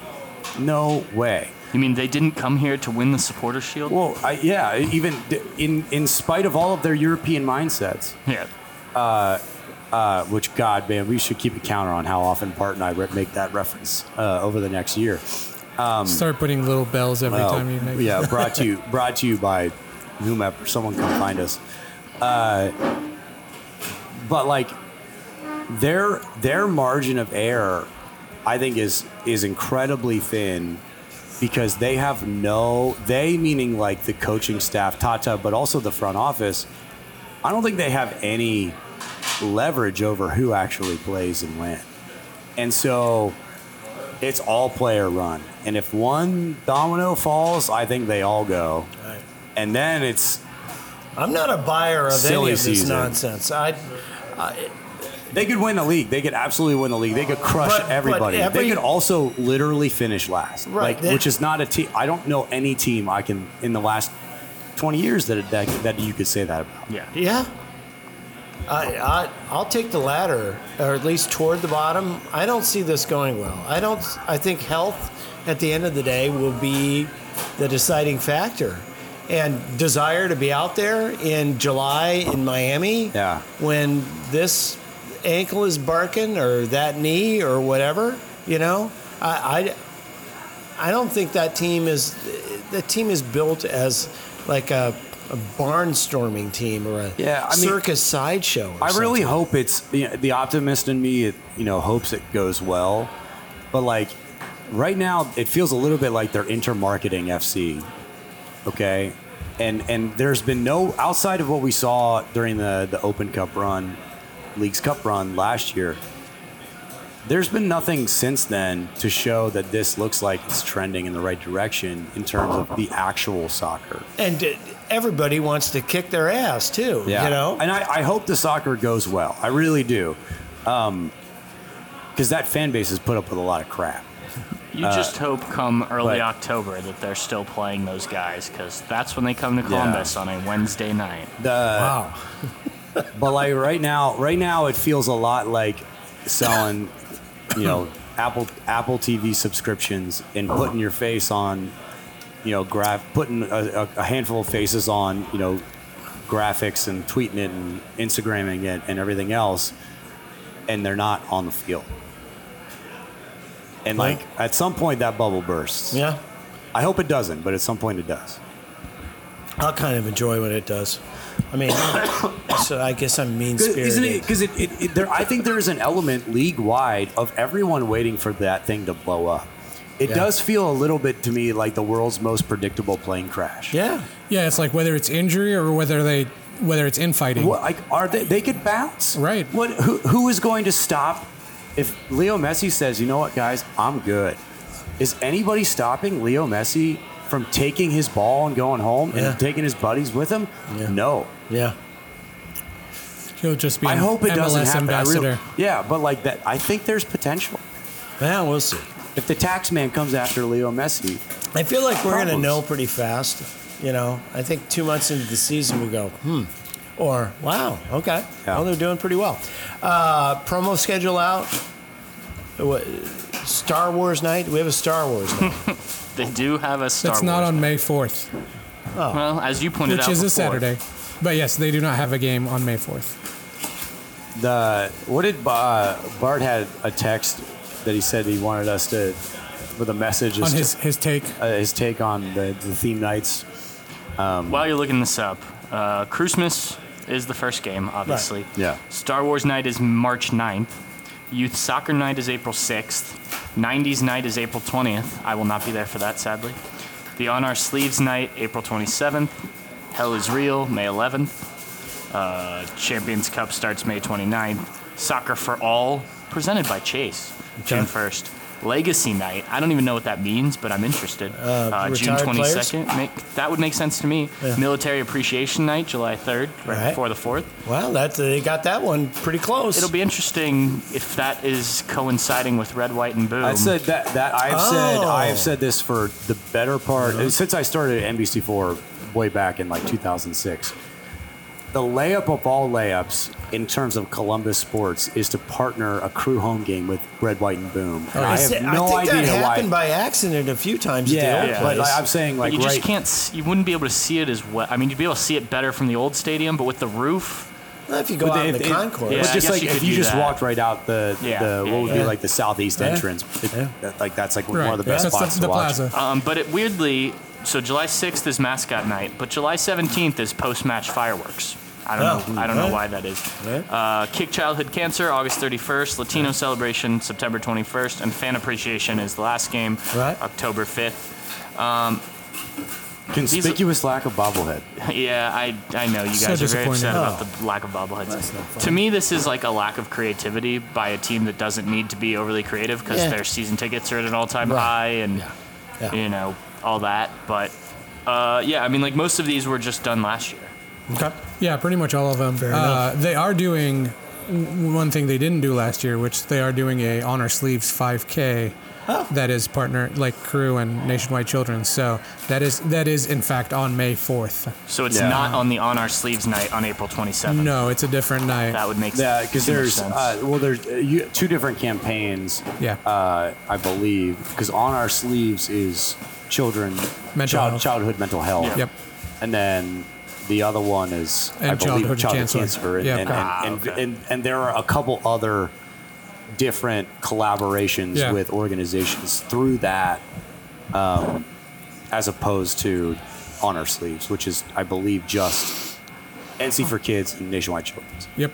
No way. you mean they didn't come here to win the Supporters Shield? Well, I, yeah. Even in in spite of all of their European mindsets, yeah, uh, which God, man, we should keep a counter on how often Bart and I re- make that reference uh, over the next year. Start putting little bells every Well, time you make. yeah, brought to you <laughs> brought to you by whomever. Someone come find us. Uh, but like their their margin of error, I think is is incredibly thin because they have no they meaning like the coaching staff, Tata, but also the front office. I don't think they have any leverage over who actually plays and when, and so it's all player run. And if one domino falls, I think they all go. Right. And then it's I'm not a buyer of any of this season. nonsense. I, they could win the league. They could absolutely win the league. They could crush But- but everybody. every- they could also literally finish last. Right, Like, which is not a team. I don't know any team I can in the last 20 years that, that that you could say that about. Yeah. Yeah. I, I I'll take the latter, or at least toward the bottom. I don't see this going well. I don't. I think health, at the end of the day, will be the deciding factor, and desire to be out there in July in Miami. Yeah. When this ankle is barking, or that knee, or whatever, you know, I. I I don't think that team is the team is built as like a, a barnstorming team or a Yeah, I mean- circus sideshow. I really hope it's you know, the optimist in me. It, you know, hopes it goes well, but like right now, it feels a little bit like they're intermarketing FC. Okay, and and there's been no outside of what we saw during the the Open Cup run, Leagues Cup run last year. There's been nothing since then to show that this looks like it's trending in the right direction in terms of the actual soccer. and uh, everybody wants to kick their ass too. Yeah. You know, And I, I hope the soccer goes well. I really do. Because that fan base has put up with a lot of crap. You just hope come early but- October that they're still playing those guys because that's when they come to Columbus on a Wednesday night. The, wow. <laughs> but like right now, right now it feels a lot like selling, you know, Apple Apple TV subscriptions and putting your face on, you know, graph putting a, a, a handful of faces on, you know, graphics and tweeting it and Instagramming it and everything else, and they're not on the field. And like at some point that bubble bursts. Yeah, I hope it doesn't, but at some point it does. I'll kind of enjoy when it does. I mean, <coughs> so I guess I'm mean spirited. Isn't it? Because it, it, it, there, I think there is an element league wide of everyone waiting for that thing to blow up. It Yeah. does feel a little bit to me like the world's most predictable plane crash. Yeah. Yeah, it's like whether it's injury or whether they whether it's infighting. What, like, are they? They could bounce. Right. What? Who, who is going to stop if Leo Messi says, "You know what, guys, I'm good"? Is anybody stopping Leo Messi from taking his ball and going home Yeah. and taking his buddies with him? Yeah. No. Yeah. He'll just be I an hope it MLS doesn't happen. Ambassador. really, yeah, but like that, I think there's potential. Yeah, we'll see. If the tax man comes after Leo Messi, I feel like we're going to know pretty fast. You know, I think two months into the season we go, hmm, or wow, okay, Yeah. well they're doing pretty well. Uh, promo schedule out. What, Star Wars night? We have a Star Wars night. <laughs> They do have a Star Wars. But It's Wars. not on May 4th, Oh. well, as you pointed which out which is a Saturday. But yes, they do not have a game on May 4th. the what did uh, Bart had a text that he said he wanted us to with a message as On to- his, his take, uh, his take on the, the theme nights. While you're looking this up, uh, Crewsmas is the first game, obviously. Yeah. Star Wars night is March 9th. Youth Soccer Night is April 6th. 90s Night is April 20th. I will not be there for that, sadly. The On Our Sleeves Night, April 27th. Hell is Real, May 11th. Uh, Champions Cup starts May 29th. Soccer for All, presented by Chase, June 1st. Legacy Night, I don't even know what that means, but I'm interested. Uh, June 22nd. Make, that would make sense to me. Yeah. Military Appreciation Night, July 3rd, right, Right. before the 4th. well, that they got that one pretty close. It'll be interesting if that is coinciding with Red, White, and Boom. I said that that I've said Oh. I have said this for the better part since I started at NBC4 way back in like 2006. The layup of all layups in terms of Columbus sports is to partner a crew home game with Red, White, and Boom. And I I, have said- no I think idea that happened why. by accident a few times yeah, at the old Yeah. but place. like, I'm saying but like you just can't. You wouldn't be able to see it as well. I mean, you'd be able to see it better from the old stadium, but with the roof, Well, if you go But out in the if- concourse. Yeah, but just like you if you just that. walked right out the, Yeah, the yeah, what would yeah. be like the southeast Yeah. entrance, it, Yeah. that- like that's like one of the best That's spots the, the to watch. plaza. um, but it weirdly, so July 6th is mascot night, but July 17th is post-match fireworks. I don't Oh, know. I don't know why that is. Right. Uh, Kick Childhood Cancer, August 31st. Latino Celebration, September 21st, and Fan Appreciation is the last game, Right. October 5th. Conspicuous lack of bobblehead. <laughs> Yeah, I I know you So guys are very upset disappointing. about the lack of bobbleheads. That's not fun. To me, this is like a lack of creativity by a team that doesn't need to be overly creative because Yeah. their season tickets are at an all-time Right. high and Yeah. Yeah. you know all that. But uh, yeah, I mean, like most of these were just done last year. Okay. Yeah, pretty much all of them. Fair uh, enough. they are doing one thing they didn't do last year, which they are doing a on our sleeves 5K. That is partner like crew and Nationwide Children. So that is that is in fact on May 4th. So it's Yeah. not on the on our sleeves night on April 27th. No, it's a different night. That would make sense. Yeah, because there's uh, well, there's uh, you, two different campaigns. Yeah. uh, I believe because on our sleeves is children, Mental child, health. childhood mental health. Yep. And then the other one is I And believe childhood childhood cancer. cancer. And, Yep. and, Ah, and, okay. and, and there are a couple other different collaborations Yeah. with organizations through that, um, as opposed to on our sleeves, which is I believe just NC for Kids and Nationwide Children's. Yep.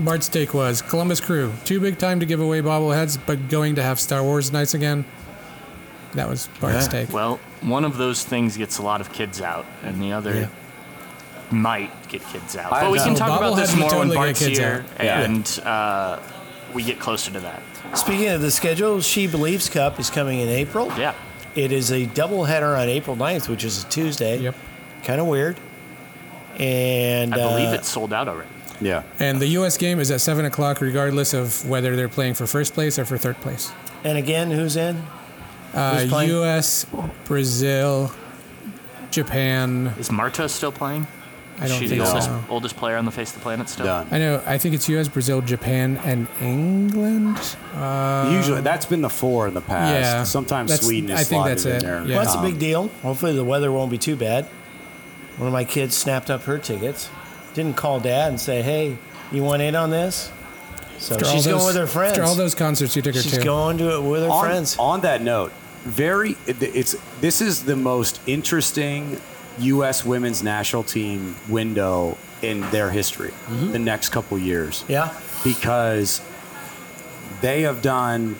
Bart's take was Columbus Crew, too big time to give away bobbleheads, but going to have Star Wars nights again. That was Bart's Yeah. take. Well, one of those things gets a lot of kids out, and the other Yeah. might get kids out. I but we know. can talk about this more when totally get Bart's kids here out. Yeah. and uh, we get closer to that. Speaking of the schedule, She Believes Cup is coming in April. Yeah. It is a doubleheader on April 9th, which is a Tuesday. Yep. Kind of weird. And I believe uh, it's sold out already. Yeah. And the U.S. game is at 7 o'clock, regardless of whether they're playing for first place or for third place. And again, who's in? Uh, U.S., Brazil, Japan. Is Marta still playing? I Is don't she think the so. oldest, oldest player on the face of the planet still? Done. I know. I think it's U.S., Brazil, Japan, and England. Usually, that's been the four in the past. yeah. Sometimes That's- Sweden is I think slotted that's in it. there. Yeah. Well, that's a Um, big deal. Hopefully, the weather won't be too bad. One of my kids snapped up her tickets. Didn't call dad and say, hey, you want in on this? So After all she's going those- with her friends. After all those concerts you took her she's to. going to it with her on, friends. on that note, very it's this is the most interesting U.S. women's national team window in their history. Mm-hmm. The next couple years, yeah. because they have done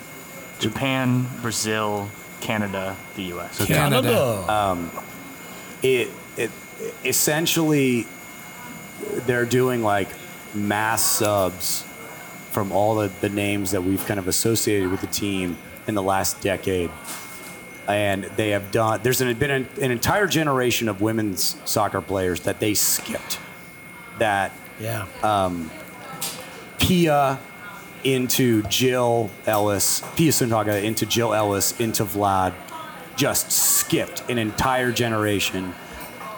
Japan, Brazil, Canada, the U.S. Canada. it, it essentially they're doing like mass subs from all the, the names that we've kind of associated with the team in the last decade and they have done there's an, been an, an entire generation of women's soccer players that they skipped that Yeah. Um, Pia into Jill Ellis, Pia Sundhage into Jill Ellis into Vlad, just skipped an entire generation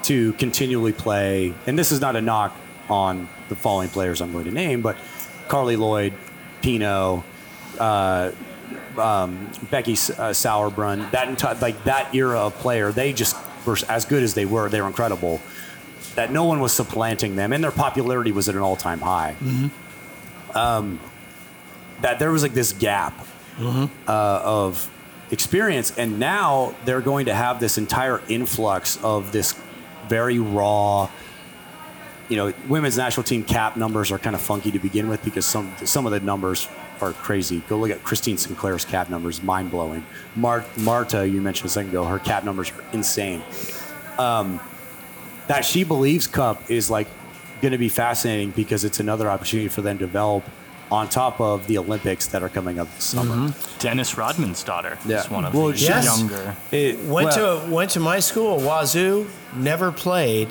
to continually play. And this is not a knock on the following players I'm going to name, but Carli Lloyd, Pinoe, uh, um, Becky uh, Sauerbrunn, that entire like that era of player, they just were as good as they were. They were incredible. That no one was supplanting them, and their popularity was at an all-time high that there was like this gap uh, of experience, and now they're going to have this entire influx of this very raw. You know, women's national team cap numbers are kind of funky to begin with because some some of the numbers are crazy. Go look at Christine Sinclair's cap numbers, mind blowing. Mar- Marta, you mentioned a second ago, her cap numbers are insane. Um, that She Believes Cup is like going to be fascinating because it's another opportunity for them to develop on top of the Olympics that are coming up this summer. Dennis Rodman's daughter Yeah. is one of Well, the yes. younger. It Went well, to went to my school, Wazoo. Never played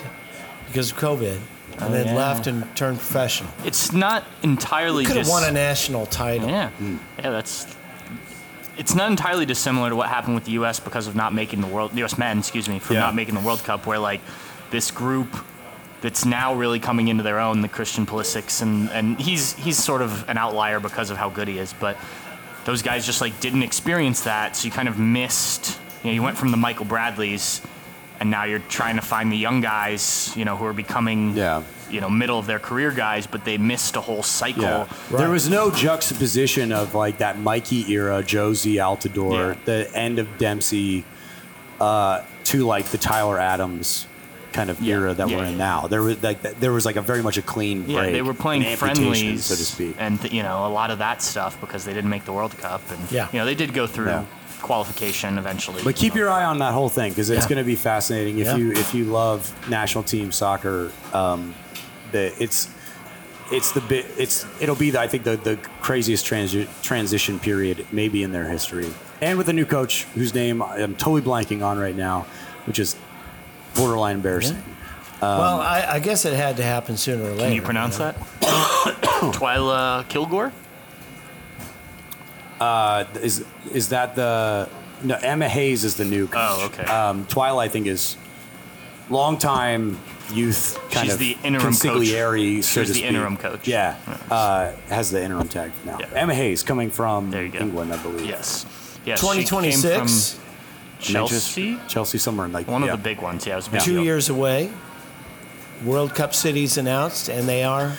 because of COVID, Oh, and then yeah. left and turned professional. It's not entirely Could have won a national title. Yeah, yeah, that's. It's not entirely dissimilar to what happened with the U.S. because of not making the world, the U.S. men, excuse me, for Yeah. not making the World Cup, where like this group that's now really coming into their own, the Christian Pulisic's, and and he's he's sort of an outlier because of how good he is, but those guys just like didn't experience that, so you kind of missed. You know, you went from the Michael Bradleys, and now you're trying to find the young guys, you know, who are becoming, Yeah. you know, middle of their career guys, but they missed a whole cycle. yeah. There was no juxtaposition of like that Mikey era, Jozy Altidore, Yeah. the end of Dempsey, uh, to like the Tyler Adams kind of Yeah. era that Yeah, we're in now. There was like there was like a very much a clean break. Yeah, they were playing an friendlies, so to speak. and you know a lot of that stuff because they didn't make the World Cup, and Yeah. you know they did go through Yeah. Qualification eventually. But keep your eye on that whole thing because it's Yeah. going to be fascinating. If Yeah. you if you love national team soccer, um, the it's it's the bit it's it'll be the, I think the the craziest transi- transition period maybe in their history, and with a new coach whose name I'm totally blanking on right now, which is borderline embarrassing. well, I, I guess it had to happen sooner or later. Can you pronounce know? that? <coughs> Twila Kilgore? Uh, is is that the no? Emma Hayes is the new. Coach. Oh, okay. Um, Twilight, I think, is longtime youth kind She's of the interim coach. consigliere, so She's to the speak. interim coach. Yeah, uh, has the interim tag now. Yeah. Emma Hayes coming from There you go. England, I believe. Yes. Yes. she came 2026, from Manchester- Chelsea? Chelsea, somewhere in like One yeah. of the big ones. Yeah, it was a big two deal. years away. World Cup cities announced, and they are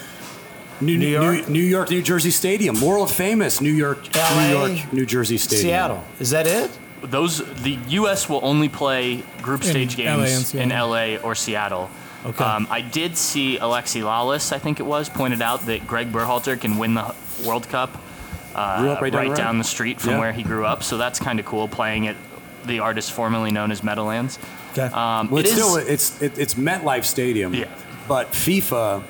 New, New New York? York, New, York, New Jersey Stadium, world famous New York, LA, New York, New Jersey Stadium. Seattle. Is that it? Those the U.S. will only play group stage LA and games in L.A. or Seattle. Okay. Um, I did see Alexi Lalas, I think it was, pointed out that Greg Berhalter can win the World Cup uh, Grew right down the down the street from Yeah. where he grew up. So that's kind of cool playing at the artist formerly known as Meadowlands. Okay. Um, Well, it it's is- still it's it, it's MetLife Stadium. Yeah. But FIFA,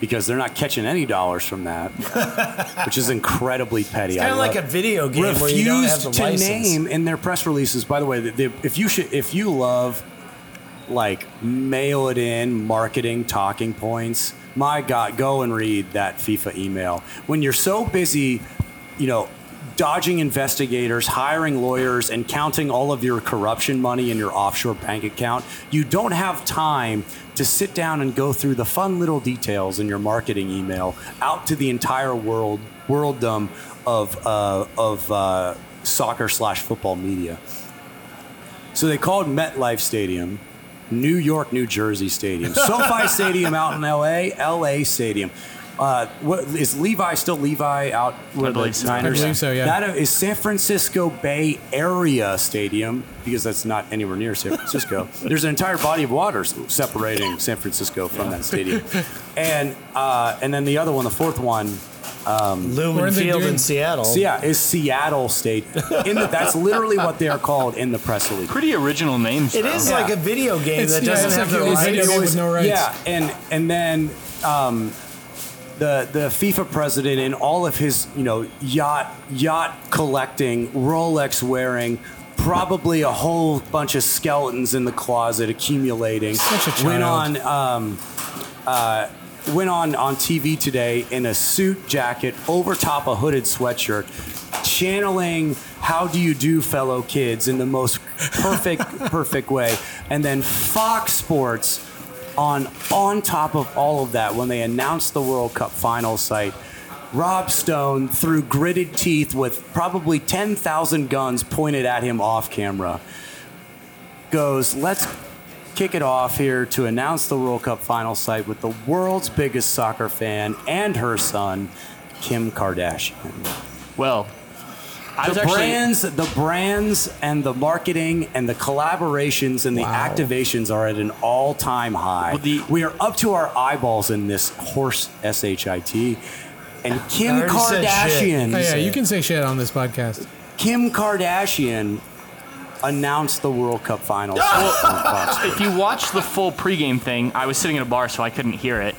because they're not catching any dollars from that, <laughs> which is incredibly petty. Kind of like a video game where you don't have refused the to license. name in their press releases. By the way, that they, if you should, if you love like mail it in marketing talking points, my God, go and read that FIFA email. When you're so busy, you know. Dodging investigators, hiring lawyers, and counting all of your corruption money in your offshore bank account, you don't have time to sit down and go through the fun little details in your marketing email out to the entire world, worlddom of uh, of uh, soccer slash football media. So they called MetLife Stadium New York, New Jersey Stadium. <laughs> SoFi Stadium out in LA, LA Stadium. Uh, what, is Levi still Levi out where the believe so. Niners? I believe so, yeah. That is San Francisco Bay Area Stadium because that's not anywhere near San Francisco. <laughs> There's an entire body of water separating San Francisco from that stadium, <laughs> and uh, and then the other one, the fourth one, Lumen Field in Seattle. so yeah, is Seattle State. In the, that's literally what they are called in the press release. Pretty original names. It though. is Yeah. like a video game It's- that yeah, doesn't it's have like the a rights. video game with no rights. Yeah, and and then um, the the FIFA president and all of his you know yacht yacht collecting, Rolex wearing. Probably a whole bunch of skeletons in the closet accumulating. Such a Went on um, uh, went on on TV today in a suit jacket over top a hooded sweatshirt, channeling "How do you do, fellow kids?" in the most perfect <laughs> perfect way, and then Fox Sports on on top of all of that when they announced the World Cup final site. Rob Stone, through gritted teeth with probably 10,000 guns pointed at him off camera, goes, Let's kick it off here to announce the World Cup final site with the world's biggest soccer fan and her son, Kim Kardashian. Well, I was The actually brands, the brands, and the marketing, and the collaborations, and the activations are at an all-time high. Well, the- we are up to our eyeballs in this horse shit, and Kim I already said shit. Kardashian. Oh, yeah, you can say shit on this podcast. Kim Kardashian announced the World Cup finals. <laughs> if you watch the full pregame thing, I was sitting in a bar, so I couldn't hear it.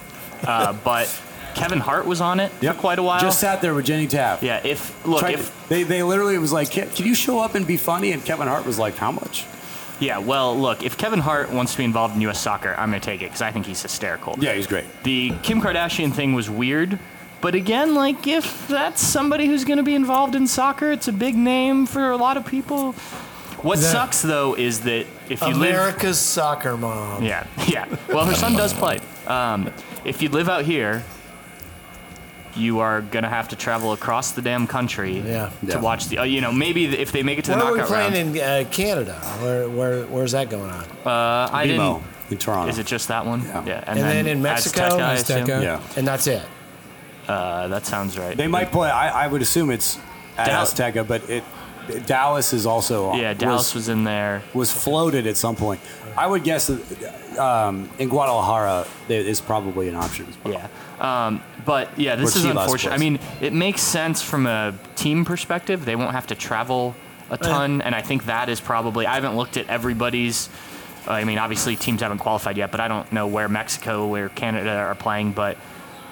Uh, but Kevin Hart was on it for quite a while. Just sat there with Jenny Taft. yeah, if look, Tried- if they, they literally was like, can, can you show up and be funny? And Kevin Hart was like, how much? yeah, well, look, if Kevin Hart wants to be involved in U.S. soccer, I'm gonna take it because I think he's hysterical. Yeah, he's great. The Kim Kardashian thing was weird, but again, like if that's somebody who's gonna be involved in soccer, it's a big name for a lot of people. What That- sucks though is that if you live America's soccer mom. Yeah, <laughs> yeah. Well, her son does play. Um, if you live out here, you are gonna have to travel across the damn country Yeah. to Yeah. watch the. Uh, you know, maybe if they make it to the knockout round. Where are we playing round. in uh, Canada? Where, where where's that going on? uh, I BMO didn't. in Toronto. Is it just that one? Yeah. And then in Mexico? Azteca, Azteca. Yeah. And that's it. Uh, that sounds right. They might play. I, I would assume it's at Dal- Azteca, but it Dallas is also Yeah, Dallas was in there. was floated at some point. I would guess um, in Guadalajara is probably an option. as well. Yeah. Um, but yeah, this Where is Chivas unfortunate. I plays. mean, it makes sense from a team perspective. They won't have to travel a ton, and I think that is probably. I haven't looked at everybody's. I mean, obviously teams haven't qualified yet, but I don't know where Mexico, where Canada are playing. But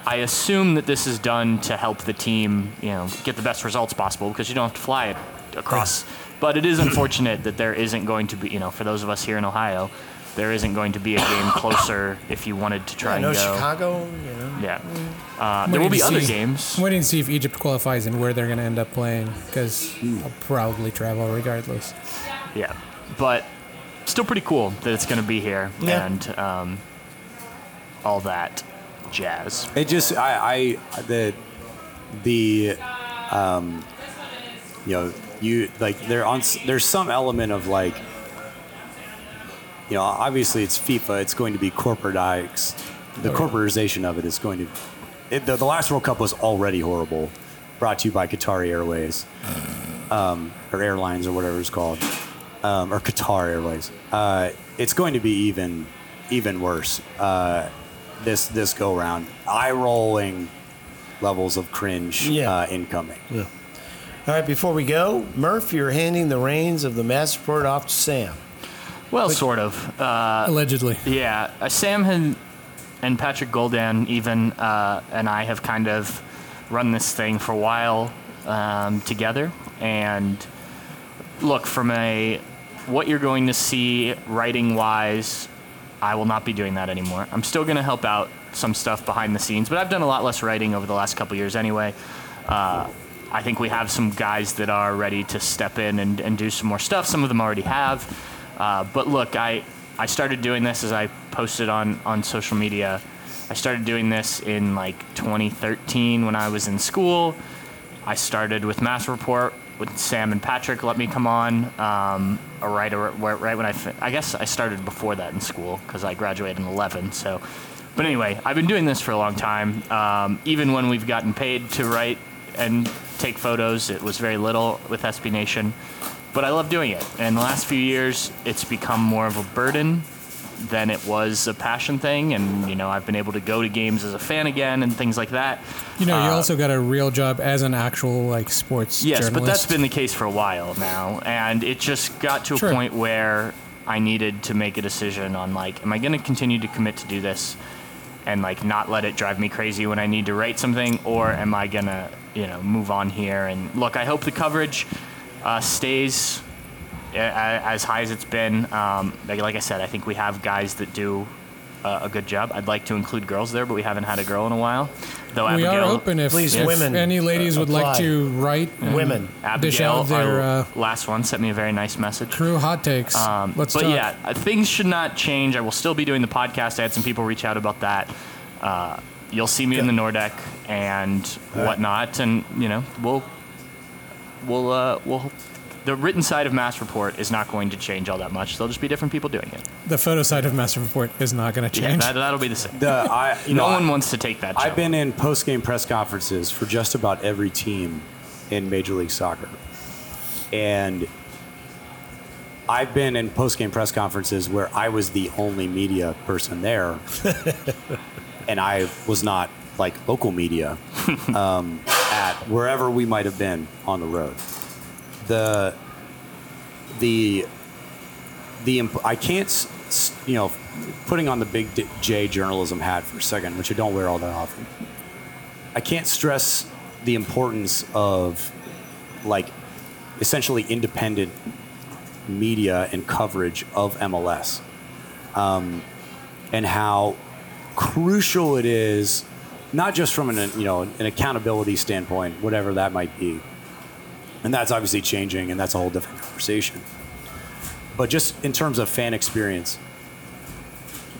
I assume that this is done to help the team, you know, get the best results possible because you don't have to fly it across. But it is unfortunate that there isn't going to be, you know, for those of us here in Ohio, there isn't going to be a game closer if you wanted to try I and know go. Chicago. You know. Yeah, uh, there will be to other see- games. I'm waiting to see if Egypt qualifies and where they're going to end up playing because I'll probably travel regardless. Yeah, but still pretty cool that it's going to be here Yeah. and um, all that jazz. It just I, I the the um, you know you like there on there's some element of like you know obviously it's FIFA it's going to be corporatized the corporatization of it is going to it, the, the last World Cup was already horrible brought to you by Qatari Airways. Um, or airlines or whatever it's called. Um, or Qatar Airways. Uh, it's going to be even even worse uh, this this go round. Eye rolling levels of cringe Yeah. uh, incoming. All right, before we go, Murph, you're handing the reins of the Massive Report off to Sam. Well, sort of. Uh, Allegedly. yeah, uh, Sam had, and Patrick Goldan even uh, and I have kind of run this thing for a while um, together. And look, from a what you're going to see writing wise, I will not be doing that anymore. I'm still going to help out some stuff behind the scenes, but I've done a lot less writing over the last couple years anyway. Uh, I think we have some guys that are ready to step in and, and do some more stuff. Some of them already have. Uh, but look, I, I started doing this as I posted on, on social media. I started doing this in like 2013 when I was in school. I started with Massive Report with Sam and Patrick. Let me come on. Um, right, right when I, fi- I guess I started before that in school because I graduated in 11. So, but anyway, I've been doing this for a long time. Um, even when we've gotten paid to write and take photos, it was very little with SB Nation. But I love doing it. And the last few years, it's become more of a burden than it was a passion thing. And, you know, I've been able to go to games as a fan again and things like that. You know, you Uh, also got a real job as an actual like sports Yes, journalist. but that's been the case for a while now, and it just got to a point where I needed to make a decision on like, am I going to continue to commit to do this, and like not let it drive me crazy when I need to write something, or am I gonna, you know, move on here? And look, I hope the coverage uh, stays a- a- as high as it's been. Um, like, like I said, I think we have guys that do. Uh, a good job. I'd like to include girls there, but we haven't had a girl in a while. Though we Abigail, are open if, Please, if women, any ladies uh, would like to write and Women. Abigail, out their our uh, last one, sent me a very nice message. crew hot takes. Um, Let's but talk. yeah, uh, things should not change. I will still be doing the podcast. I had some people reach out about that. Uh, you'll see me in the Nordecke and whatnot, and you know we'll we'll uh, we'll. The written side of Massive Report is not going to change all that much. There'll just be different people doing it. The photo side of Massive Report is not going to Yeah, change. that, that'll be the same. the I you <laughs> no know, one I- wants to take that. I've job. been in post game press conferences for just about every team in Major League Soccer. And I've been in post game press conferences where I was the only media person there. <laughs> and I was not like local media <laughs> um, at wherever we might have been on the road. The the the imp- I can't you know putting on the big J journalism hat for a second, which I don't wear all that often. I can't stress the importance of like essentially independent media and coverage of MLS, um, and how crucial it is, not just from an you know an accountability standpoint, whatever that might be, and that's obviously changing, and that's a whole different conversation. But just in terms of fan experience,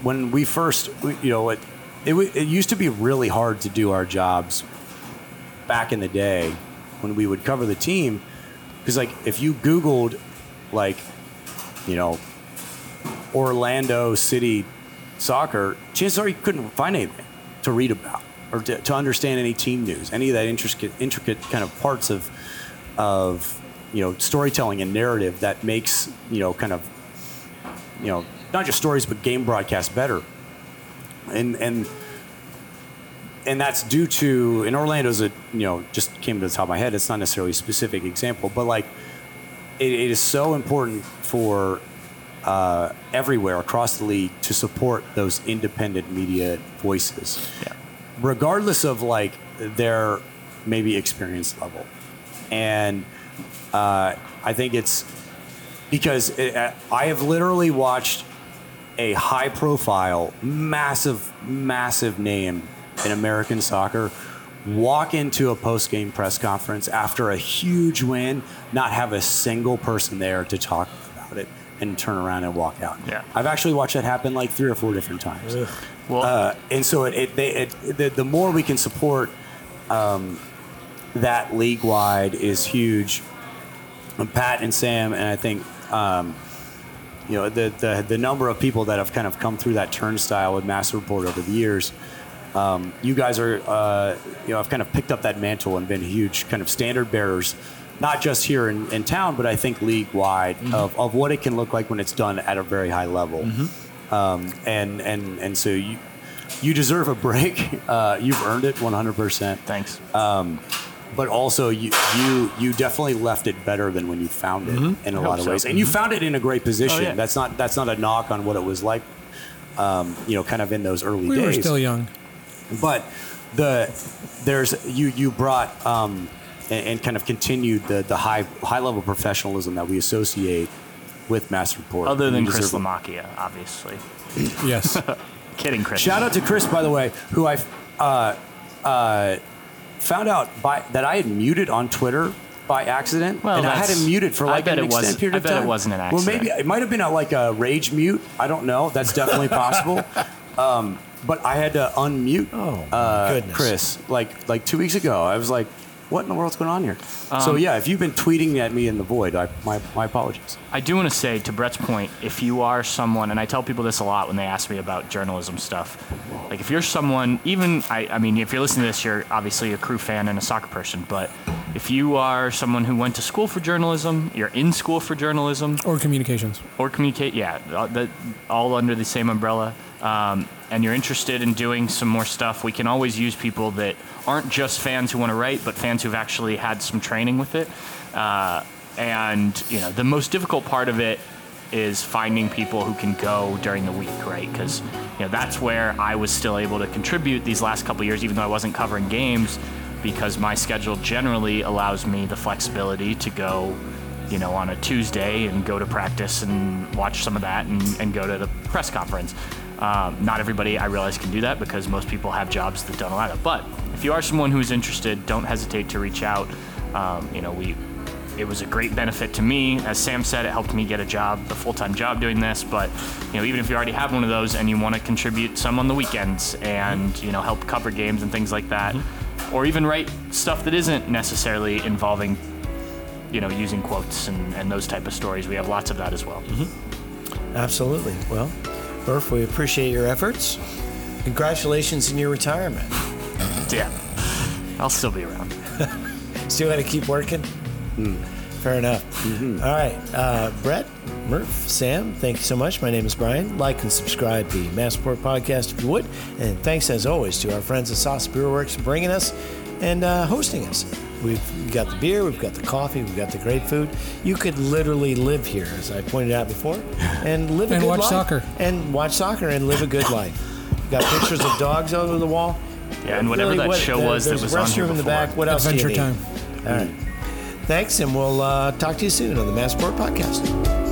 when we first, you know, it, it, it used to be really hard to do our jobs back in the day when we would cover the team. Because, like, if you Googled, like, you know, Orlando City soccer, chances are you couldn't find anything to read about or to, to understand any team news, any of that intricate, intricate kind of parts of, of, you know, storytelling and narrative that makes, you know, kind of you know, not just stories but game broadcasts better. And and and that's due to in Orlando's a you know just came to the top of my head. It's not necessarily a specific example, but like it, it is so important for uh, everywhere across the league to support those independent media voices, Yeah. Regardless of like their maybe experience level. And uh, I think it's because it, I have literally watched a high profile, massive, massive name in American soccer walk into a post game press conference after a huge win, not have a single person there to talk about it, and turn around and walk out. Yeah. I've actually watched that happen like three or four different times. Well, Uh, and so it, it, they, it the, the more we can support um, that league wide is huge. And Pat and Sam, and I think um, you know the, the the number of people that have kind of come through that turnstile with Massive Report over the years. Um, you guys are, uh, you know, I've kind of picked up that mantle and been huge kind of standard bearers, not just here in, in town, but I think league wide of, of what it can look like when it's done at a very high level. Um, and and and so you you deserve a break. <laughs> Uh, you've earned it 100. percent thanks. but also you you you definitely left it better than when you found it in a I lot of so. ways, and you found it in a great position. Oh, yeah. That's not that's not a knock on what it was like, um, you know, kind of in those early We days. were still young. but the there's you you brought um, and, and kind of continued the the high high level professionalism that we associate with Massive Report. Other than Chris deserve- Lamacchia, obviously. Yes. <laughs> Kidding, Chris. Shout out to Chris, by the way, who I uh, uh, found out by that I had muted on Twitter by accident, Well, and I had him muted for like bet an it wasn't- extended period I of bet it wasn't an accident. Well, maybe it might have been a, like a rage mute. I don't know. That's definitely possible. <laughs> Um, but I had to unmute Oh, my uh. Chris like like two weeks ago. I was like, "What in the world's going on here?" Um, so yeah, if you've been tweeting at me in the void, I, my my apologies. I do want to say, to Brett's point, if you are someone, and I tell people this a lot when they ask me about journalism stuff, like if you're someone, even, I, I mean, if you're listening to this, you're obviously a crew fan and a soccer person, but if you are someone who went to school for journalism, you're in school for journalism, or communications. or communicate, yeah, all- that, all under the same umbrella. Um, and you're interested in doing some more stuff, we can always use people that aren't just fans who want to write, but fans who've actually had some training with it. Uh, and you know, the most difficult part of it is finding people who can go during the week, right? Because you know that's where I was still able to contribute these last couple years, even though I wasn't covering games, because my schedule generally allows me the flexibility to go you know, on a Tuesday and go to practice and watch some of that and, and go to the press conference. Um, not everybody, I realize, can do that because most people have jobs that don't allow that. But if you are someone who's interested, don't hesitate to reach out. Um, you know, we it was a great benefit to me. As Sam said, it helped me get a job, a full-time job doing this. But you know, even if you already have one of those and you want to contribute some on the weekends and you know help cover games and things like that, or even write stuff that isn't necessarily involving you know, using quotes and, and those type of stories. We have lots of that as well. Absolutely. Well, Murph, we appreciate your efforts. Congratulations in your retirement. Yeah, I'll still be around. <laughs> Still got to keep working? Fair enough. All right. Uh, Brett, Murph, Sam, thank you so much. My name is Brian. Like and subscribe to the Massport Podcast if you would. And thanks, as always, to our friends at Saucy Brew Works for bringing us and uh, hosting us. We've got the beer, we've got the coffee, we've got the great food. You could literally live here, as I pointed out before, <laughs> and live a good life. And good watch life. soccer. And watch soccer and live a good life. We've got pictures of dogs over the wall. Yeah, and whatever that show was that was a on here restroom in the back. What else do Adventure time. All right. Thanks, and we'll uh, talk to you soon on the Massport Podcast.